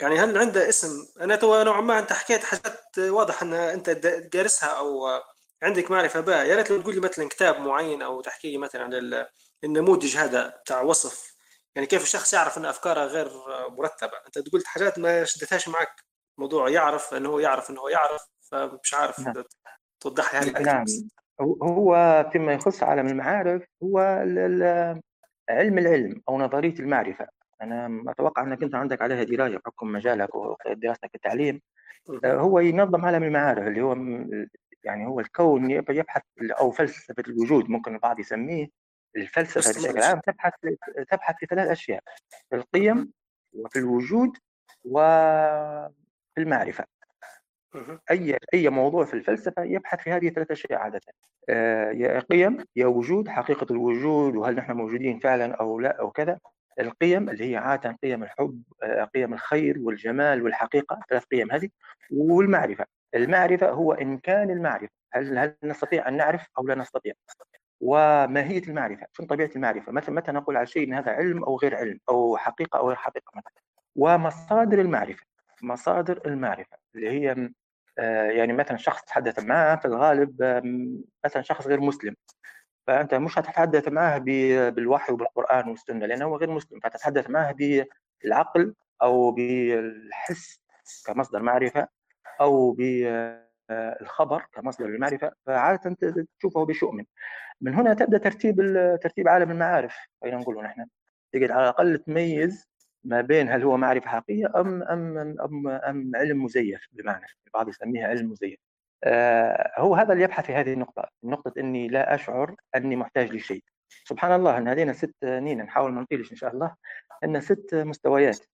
يعني هل عنده اسم؟ أنا تو نوعا ما أنت حكيت حاجات واضح إن أنت دارسها أو عندك معرفة بها. يا ريت لو تقول لي مثلا كتاب معين أو تحكي لي مثلا عن النموذج هذا بتاع وصف. يعني كيف الشخص يعرف إن أفكاره غير مرتبة؟ أنت قلت حاجات ما شدتهاش معك. موضوع يعرف انه هو يعرف انه هو يعرف فمش عارف. نعم. توضح لي نعم. هو فيما يخص عالم المعارف هو علم العلم أو نظرية المعرفة. أنا أتوقع أنك أنت عندك عليها دراية بحكم مجالك ودراستك التعليم. هو ينظم عالم المعارف اللي هو يعني هو الكون يبحث أو فلسفة الوجود ممكن البعض يسميه الفلسفة بشكل عام تبحث تبحث في ثلاث أشياء في القيم وفي الوجود وفي المعرفة. أي أي موضوع في الفلسفة يبحث في هذه الثلاث أشياء عادة. آه، يا قيم يا وجود حقيقة الوجود وهل نحن موجودين فعلا أو لا أو كذا. القيم اللي هي عادة قيم الحب آه، قيم الخير والجمال والحقيقة ثلاث قيم هذه. والمعرفة المعرفة هو إمكان المعرفة. هل هل نستطيع أن نعرف أو لا نستطيع؟ وماهية المعرفة شنو طبيعة المعرفة؟ متى متى نقول على شيء إن هذا علم أو غير علم أو حقيقة أو غير حقيقة مثلا. ومصادر المعرفة مصادر المعرفة اللي هي يعني مثلا شخص تحدث معه في الغالب مثلا شخص غير مسلم. فأنت مش هتتحدث معه بالوحي وبالقرآن والسنة لأنه هو غير مسلم. فتتحدث معه بالعقل أو بالحس كمصدر معرفة أو بالخبر كمصدر للمعرفة. فعادة تشوفه بشؤم. من هنا تبدأ ترتيب ترتيب عالم المعارف خلينا نقول نحن. تقعد على الأقل تميز ما بين هل هو معرفة حقيقية ام ام ام ام علم مزيف بمعنى البعض يسميها علم مزيف. آه هو هذا اللي يبحث في هذه النقطة. نقطه إني لا أشعر أني محتاج لشيء. سبحان الله إن هذين ست نين نحاول ما نطيلش إن شاء الله. إن ست مستويات.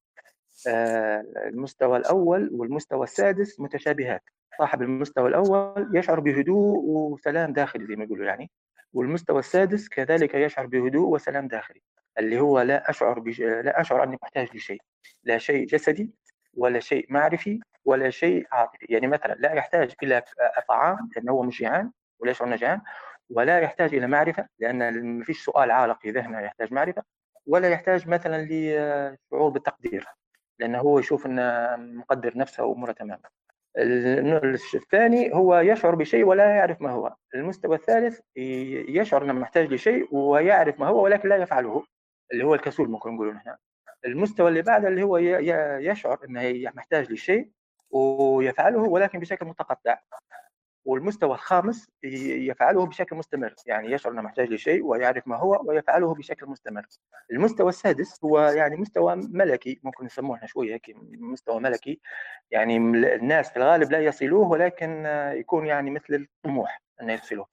آه المستوى الأول والمستوى السادس متشابهات. صاحب المستوى الأول يشعر بهدوء وسلام داخلي زي ما يقولوا يعني والمستوى السادس كذلك يشعر بهدوء وسلام داخلي. اللي هو لا أشعر بج... لا أشعر أني محتاج لشيء لا شيء جسدي ولا شيء معرفي ولا شيء عاطفي. يعني مثلا لا يحتاج إلى طعام لأنه هو مش جيعان ولا يشعر أنه جيعان ولا يحتاج إلى معرفة لأن ما فيش سؤال عالق في ذهنه يحتاج معرفة ولا يحتاج مثلا لشعور بالتقدير لأنه هو يشوف أنه مقدر نفسه وأموره تماما. الثاني هو يشعر بشيء ولا يعرف ما هو. المستوى الثالث يشعر إنه محتاج لشيء ويعرف ما هو ولكن لا يفعله. اللي هو الكسول ممكن نقول هنا المستوى اللي بعده اللي هو يشعر إنه محتاج لشيء ويفعله ولكن بشكل متقطع. والمستوى الخامس يفعله بشكل مستمر يعني يشعر إنه محتاج لشيء ويعرف ما هو ويفعله بشكل مستمر. المستوى السادس هو يعني مستوى ملكي ممكن نسموه إحنا شوية هيك مستوى ملكي. يعني الناس في الغالب لا يصلوه ولكن يكون يعني مثل الطموح إنه يصلوه.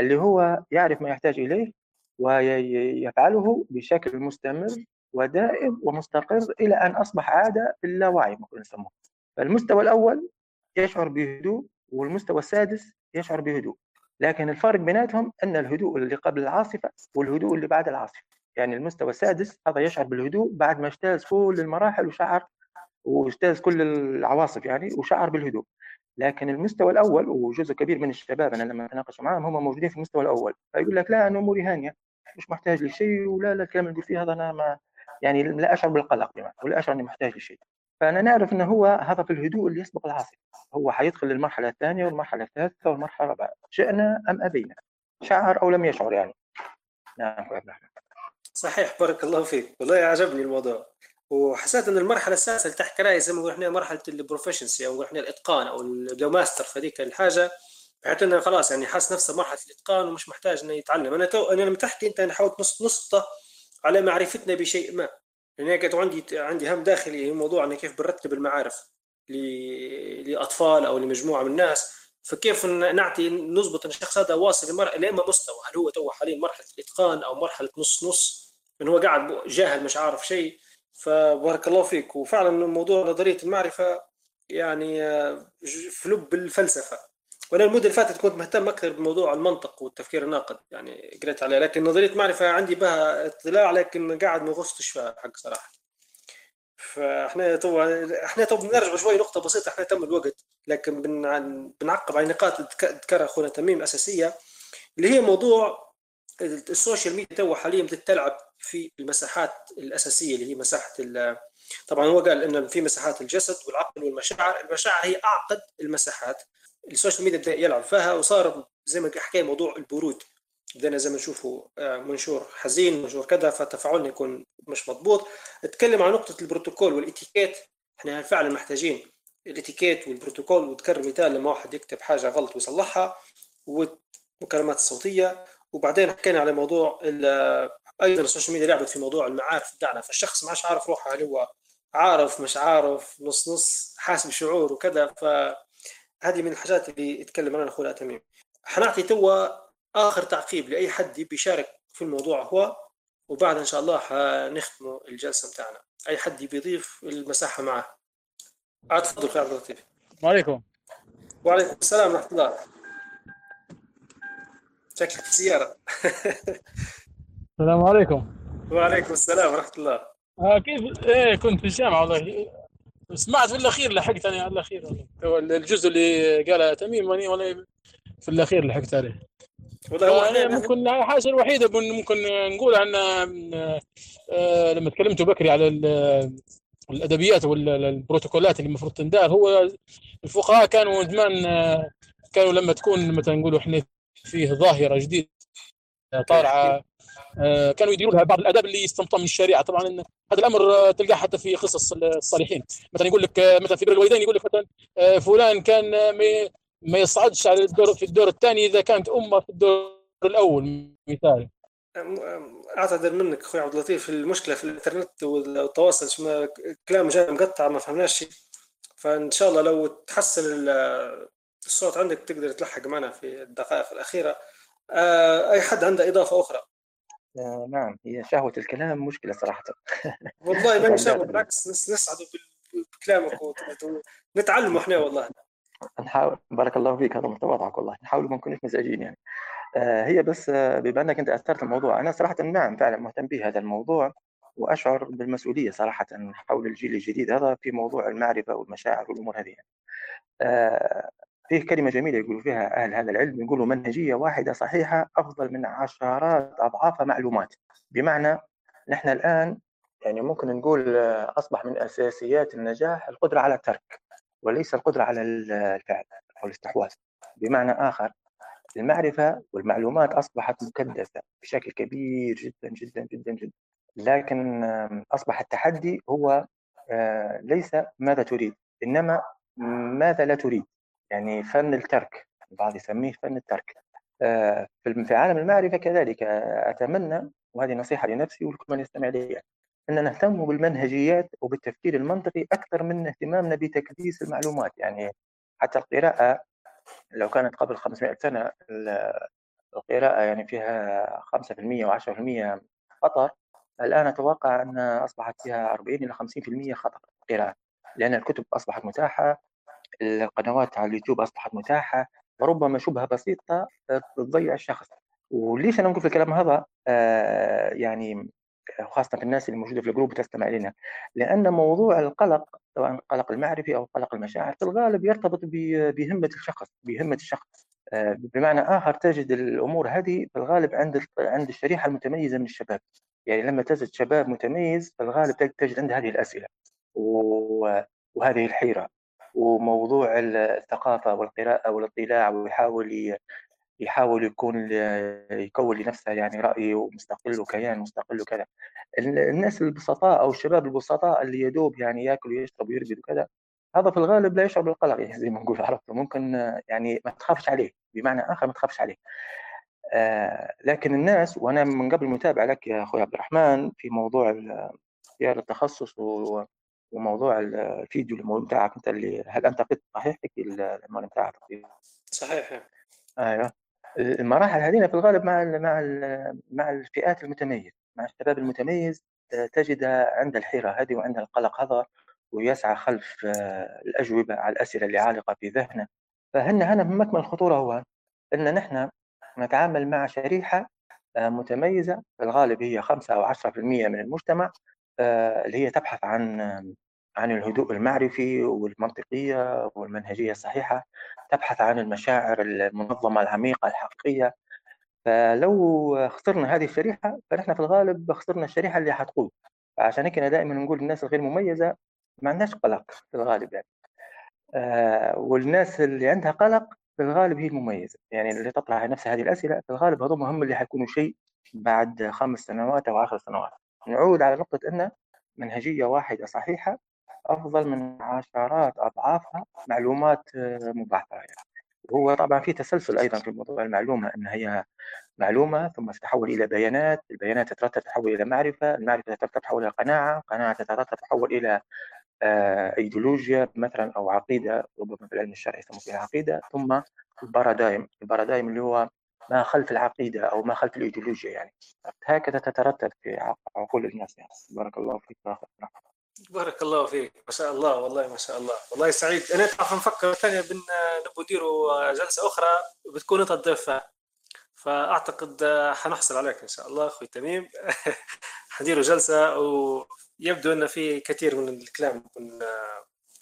اللي هو يعرف ما يحتاج إليه ويفعله بشكل مستمر ودائم ومستقر إلى أن أصبح عادة في اللاوعي ممكن نسموه فالمستوى الأول يشعر بهدوء والمستوى السادس يشعر بهدوء. لكن الفرق بيناتهم أن الهدوء اللي قبل العاصفة والهدوء اللي بعد العاصفة. يعني المستوى السادس هذا يشعر بالهدوء بعد ما اجتاز كل المراحل وشعر واجتاز كل العواصف يعني وشعر بالهدوء. لكن المستوى الأول وجزء كبير من الشباب أنا لما أتناقش معاهم هم موجودين في المستوى الأول فيقول لك لا أنا أموري هانية. مش محتاج لشيء ولا لا الكلام اللي فيه هذا أنا ما يعني لا أشعر بالقلق ولا أشعر إني محتاج لشيء. فأنا نعرف إنه هو هذا في الهدوء اللي يسبق العاصفه هو حيدخل للمرحلة الثانية والمرحلة الثالثة والمرحلة الرابعة. شئنا أم أبينا؟ شعر أو لم يشعر يعني. نعم صحيح بارك الله فيك. والله عجبني الموضوع. وحسيت إن المرحلة السادسة اللي تحت كراي زي ما نقول إحنا مرحله ال proficiency أو إحنا الإتقان أو لو ماستر في هذيك الحاجة. بحيث إنه خلاص يعني حاس نفسه مرحلة الإتقان ومش محتاج إنه يتعلم. أنا تو أنا لما تحكي أنت أنا حاولت نص نسقطه على معرفتنا بشيء ما. لأن يعني كانت عندي عندي هم داخلي موضوع انه كيف بنرتب المعارف لأطفال أو لمجموعة من الناس. فكيف نعطي نضبط إن الشخص هذا واصل لأما مستوى. هل هو تو حاليا مرحلة الإتقان أو مرحلة نص نص؟ انه هو قاعد جاهل مش عارف شيء. فبارك الله فيك. وفعلا موضوع نظرية المعرفة يعني آه، في لب الفلسفه وأنا المدة اللي فاتت كنت مهتم أكثر بموضوع المنطق والتفكير الناقد يعني قريت عليه لكن نظرية معرفة عندي بها اطلاع لكن قاعد ما غصتش فيها حق صراحة. فإحنا تو إحنا تو بنرجع شوي نقطة بسيطة إحنا تم الوقت لكن بن... بنعقب على نقاط ذكرها أخونا تميم أساسية اللي هي موضوع ال social media تو حاليا بتتلعب في المساحات الأساسية اللي هي مساحة طبعا هو قال ان في مساحات الجسد والعقل والمشاعر المشاعر هي أعقد المساحات. ال social media بدأ يلعب فيها وصار زي ما حكى موضوع البرود. بدنا زي ما نشوفوا آه، منشور حزين منشور كذا فتفاعلنا يكون مش مضبوط. اتكلم عن نقطة البروتوكول والإتيكيت. إحنا فعلا محتاجين الإتيكيت والبروتوكول. وذكر مثال لما واحد يكتب حاجة غلط ويصلحها والمكالمات الصوتية. وبعدين حكينا على موضوع أيضا ال social media لعبت في موضوع المعارف بتاعنا. فالشخص ما عادش عارف روحه هل هو عارف مش عارف نص نص حاسب شعور وكذا. فهذه من الحاجات اللي يتكلم عنها اخونا تميم حنعطي توا آخر تعقيب لأي حد يبي يشارك في الموضوع هو وبعد إن شاء الله حنختم الجلسة بتاعنا. أي حد يضيف المساحة معه. تفضل خير عبد اللطيف. وعليكم وعليكم السلام ورحمة الله. شكلك في السيارة. السلام عليكم. وعليكم السلام ورحمة الله. آه كيف؟ إيه كنت في الجامعة والله. سمعت في الأخير لحقت أنا على الأخير والله. الجزء اللي قاله تميم والله في الأخير لحقت عليه. والله يعني ممكن الحاجة الوحيدة ممكن نقول عن آه لما تكلمتوا بكري على الأدبيات والبروتوكولات اللي المفروض تندار هو الفقهاء كانوا زمان آه، كانوا لما تكون مثلا نقولوا إحنا فيه ظاهرة جديدة طالعة كانوا يديروا لها بعض الأداب اللي يستنبطون من الشريعة. طبعا هذا الأمر تلقاه حتى في قصص الصالحين. مثلا يقول لك آه، مثلا في بر الوالدين يقول لك مثلا فلان كان ما يصعدش على الدور في الدور الثاني إذا كانت أمه في الدور الأول. مثال. أعتذر منك أخوي عبد اللطيف. المشكلة في الإنترنت والتواصل كلام جاي مقطع ما فهمناش فإن شاء الله لو تحسن الصوت عندك تقدر تلحق معنا في الدقائق الأخيرة. آه، أي حد عنده إضافة أخرى؟ آه نعم هي شهوة الكلام مشكلة صراحة. والله <laughs> ما شهوة بالعكس نسعد بكلامك ونتعلم إحنا والله. نحاول بارك الله فيك هذا متواضعك والله. نحاول ما نكونش مزعجين يعني. آه هي بس آه بما إنك أنت أثرت الموضوع أنا صراحة نعم فعلا مهتم بهذا الموضوع وأشعر بالمسؤولية صراحة حول الجيل الجديد. هذا في موضوع المعرفة والمشاعر والأمور هذه آه فيه كلمة جميلة يقولوا فيها أهل هذا العلم يقولوا منهجية واحدة صحيحة أفضل من عشرات أضعاف معلومات. بمعنى نحن الآن يعني ممكن نقول آه، أصبح من أساسيات النجاح القدرة على الترك وليس القدرة على الفعل أو الاستحواذ. بمعنى آخر المعرفة والمعلومات أصبحت مكدسة بشكل كبير جدا جدا جدا جدا. لكن أصبح التحدي هو آه، ليس ماذا تريد إنما ماذا لا تريد. يعني فن الترك البعض يسميه فن الترك. آه، في عالم المعرفة كذلك أتمنى وهذه نصيحة لنفسي ولكل من يستمع لي أن نهتم بالمنهجيات وبالتفكير المنطقي أكثر من اهتمامنا بتكديس المعلومات. يعني حتى القراءة لو كانت قبل 500 سنة القراءة يعني فيها 5% و10% خطر الآن أتوقع أن أصبحت فيها 40 إلى 50% خطر قراءه لأن الكتب أصبحت متاحة القنوات على اليوتيوب أصبحت متاحة وربما شبهة بسيطة تضيع الشخص. وليش أنا نقول في الكلام هذا؟ آه يعني خاصة الناس اللي موجودة في الجروب وتستمع لنا لأن موضوع القلق سواء القلق المعرفي أو قلق المشاعر في الغالب يرتبط بهمة الشخص بهمة الشخص. آه، بمعنى آخر تجد الأمور هذه في الغالب عند عند الشريحة المتميزة من الشباب. يعني لما تجد شباب متميز في الغالب تجد عنده هذه الأسئلة وهذه الحيرة. وموضوع الثقافة والقراءة والاطلاع ويحاول يحاول يكون يكون لنفسه يعني رأي ومستقل وكيان مستقل وكذا. الناس البسطاء أو الشباب البسطاء اللي يدوب يعني ياكل ويشرب ويرقد وكذا هذا في الغالب لا يشعر بالقلق يعني <laughs> زي ما نقول عرفت؟ ممكن يعني ما تخافش عليه بمعنى آخر ما تخافش عليه. آه لكن الناس وأنا من قبل متابع لك يا أخوي عبد الرحمن في موضوع اختيار التخصص وموضوع الفيديو بتاعك انت اللي هل انت قلت صحيح في المال بتاعك صحيح أيوه. المراحل هذه في الغالب مع ال مع ال مع الفئات المتميزة. مع الشباب المتميز تجد عند الحيرة هذه وعند القلق هذا ويسعى خلف الأجوبة على الأسئلة اللي عالقة في ذهنه. فهن هنا من مكمن الخطورة هو أن نحن نتعامل مع شريحة متميزة. في الغالب هي 5 أو 10% من المجتمع اللي هي تبحث عن عن الهدوء المعرفي والمنطقية والمنهجية الصحيحة تبحث عن المشاعر المنظمة العميقة الحقيقية. فلو اخترنا هذه الشريحة فنحن في الغالب اخترنا الشريحة اللي حتقود فعشان هيك أنا دائما نقول الناس الغير مميزة ما عندهاش قلق في الغالب يعني. آه والناس اللي عندها قلق في الغالب هي المميزة. يعني اللي تطرح نفسها هذه الأسئلة في الغالب هذول هم اللي حيكونوا شيء بعد خمس سنوات أو عشر سنوات. نعود على نقطة أن منهجية واحدة صحيحة أفضل من عشرات أضعافها معلومات مبعثرة يعني. وهو طبعا في تسلسل أيضا في موضوع المعلومة أن هي معلومة ثم تتحول إلى بيانات البيانات تترتب تتحول إلى معرفة المعرفة تترتب تتحول إلى قناعة قناعة تترتب تتحول إلى إيديولوجيا مثلا أو عقيدة ربما في العلم الشرعي يسموه فيها عقيدة ثم البارادايم البارادايم اللي هو ما خلف العقيدة أو ما خلف الإيديولوجيا يعني. هكذا تترتب في عقول الناس يعني. بارك الله فيك. بارك الله فيك. ما شاء الله والله ما شاء الله. والله سعيد. أنا تعرف نفكر ثانية بن نبغى نديروا جلسه أخرى بتكون انت الضيف فأعتقد حنحصل عليك إن شاء الله أخوي تميم. <laughs> حنديروا جلسة ويبدو إن في كثير من الكلام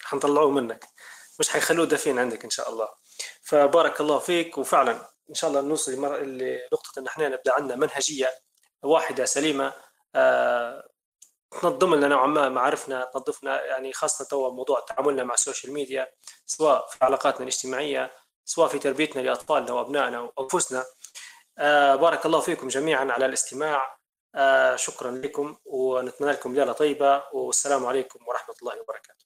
حنطلعوه منك. مش حيخلوه دفين عندك إن شاء الله. فبارك الله فيك. وفعلا إن شاء الله نوصل لنقطة إن إحنا نبدأ عندنا منهجية واحدة سليمة. آه تنظم لنا نوعا ما معارفنا تنظفنا يعني خاصة تو موضوع تعاملنا مع ال social media سواء في علاقاتنا الاجتماعية سواء في تربيتنا لأطفالنا وأبنائنا وأنفسنا. آه بارك الله فيكم جميعا على الاستماع. آه شكرا لكم ونتمنى لكم ليلة طيبة والسلام عليكم ورحمة الله وبركاته.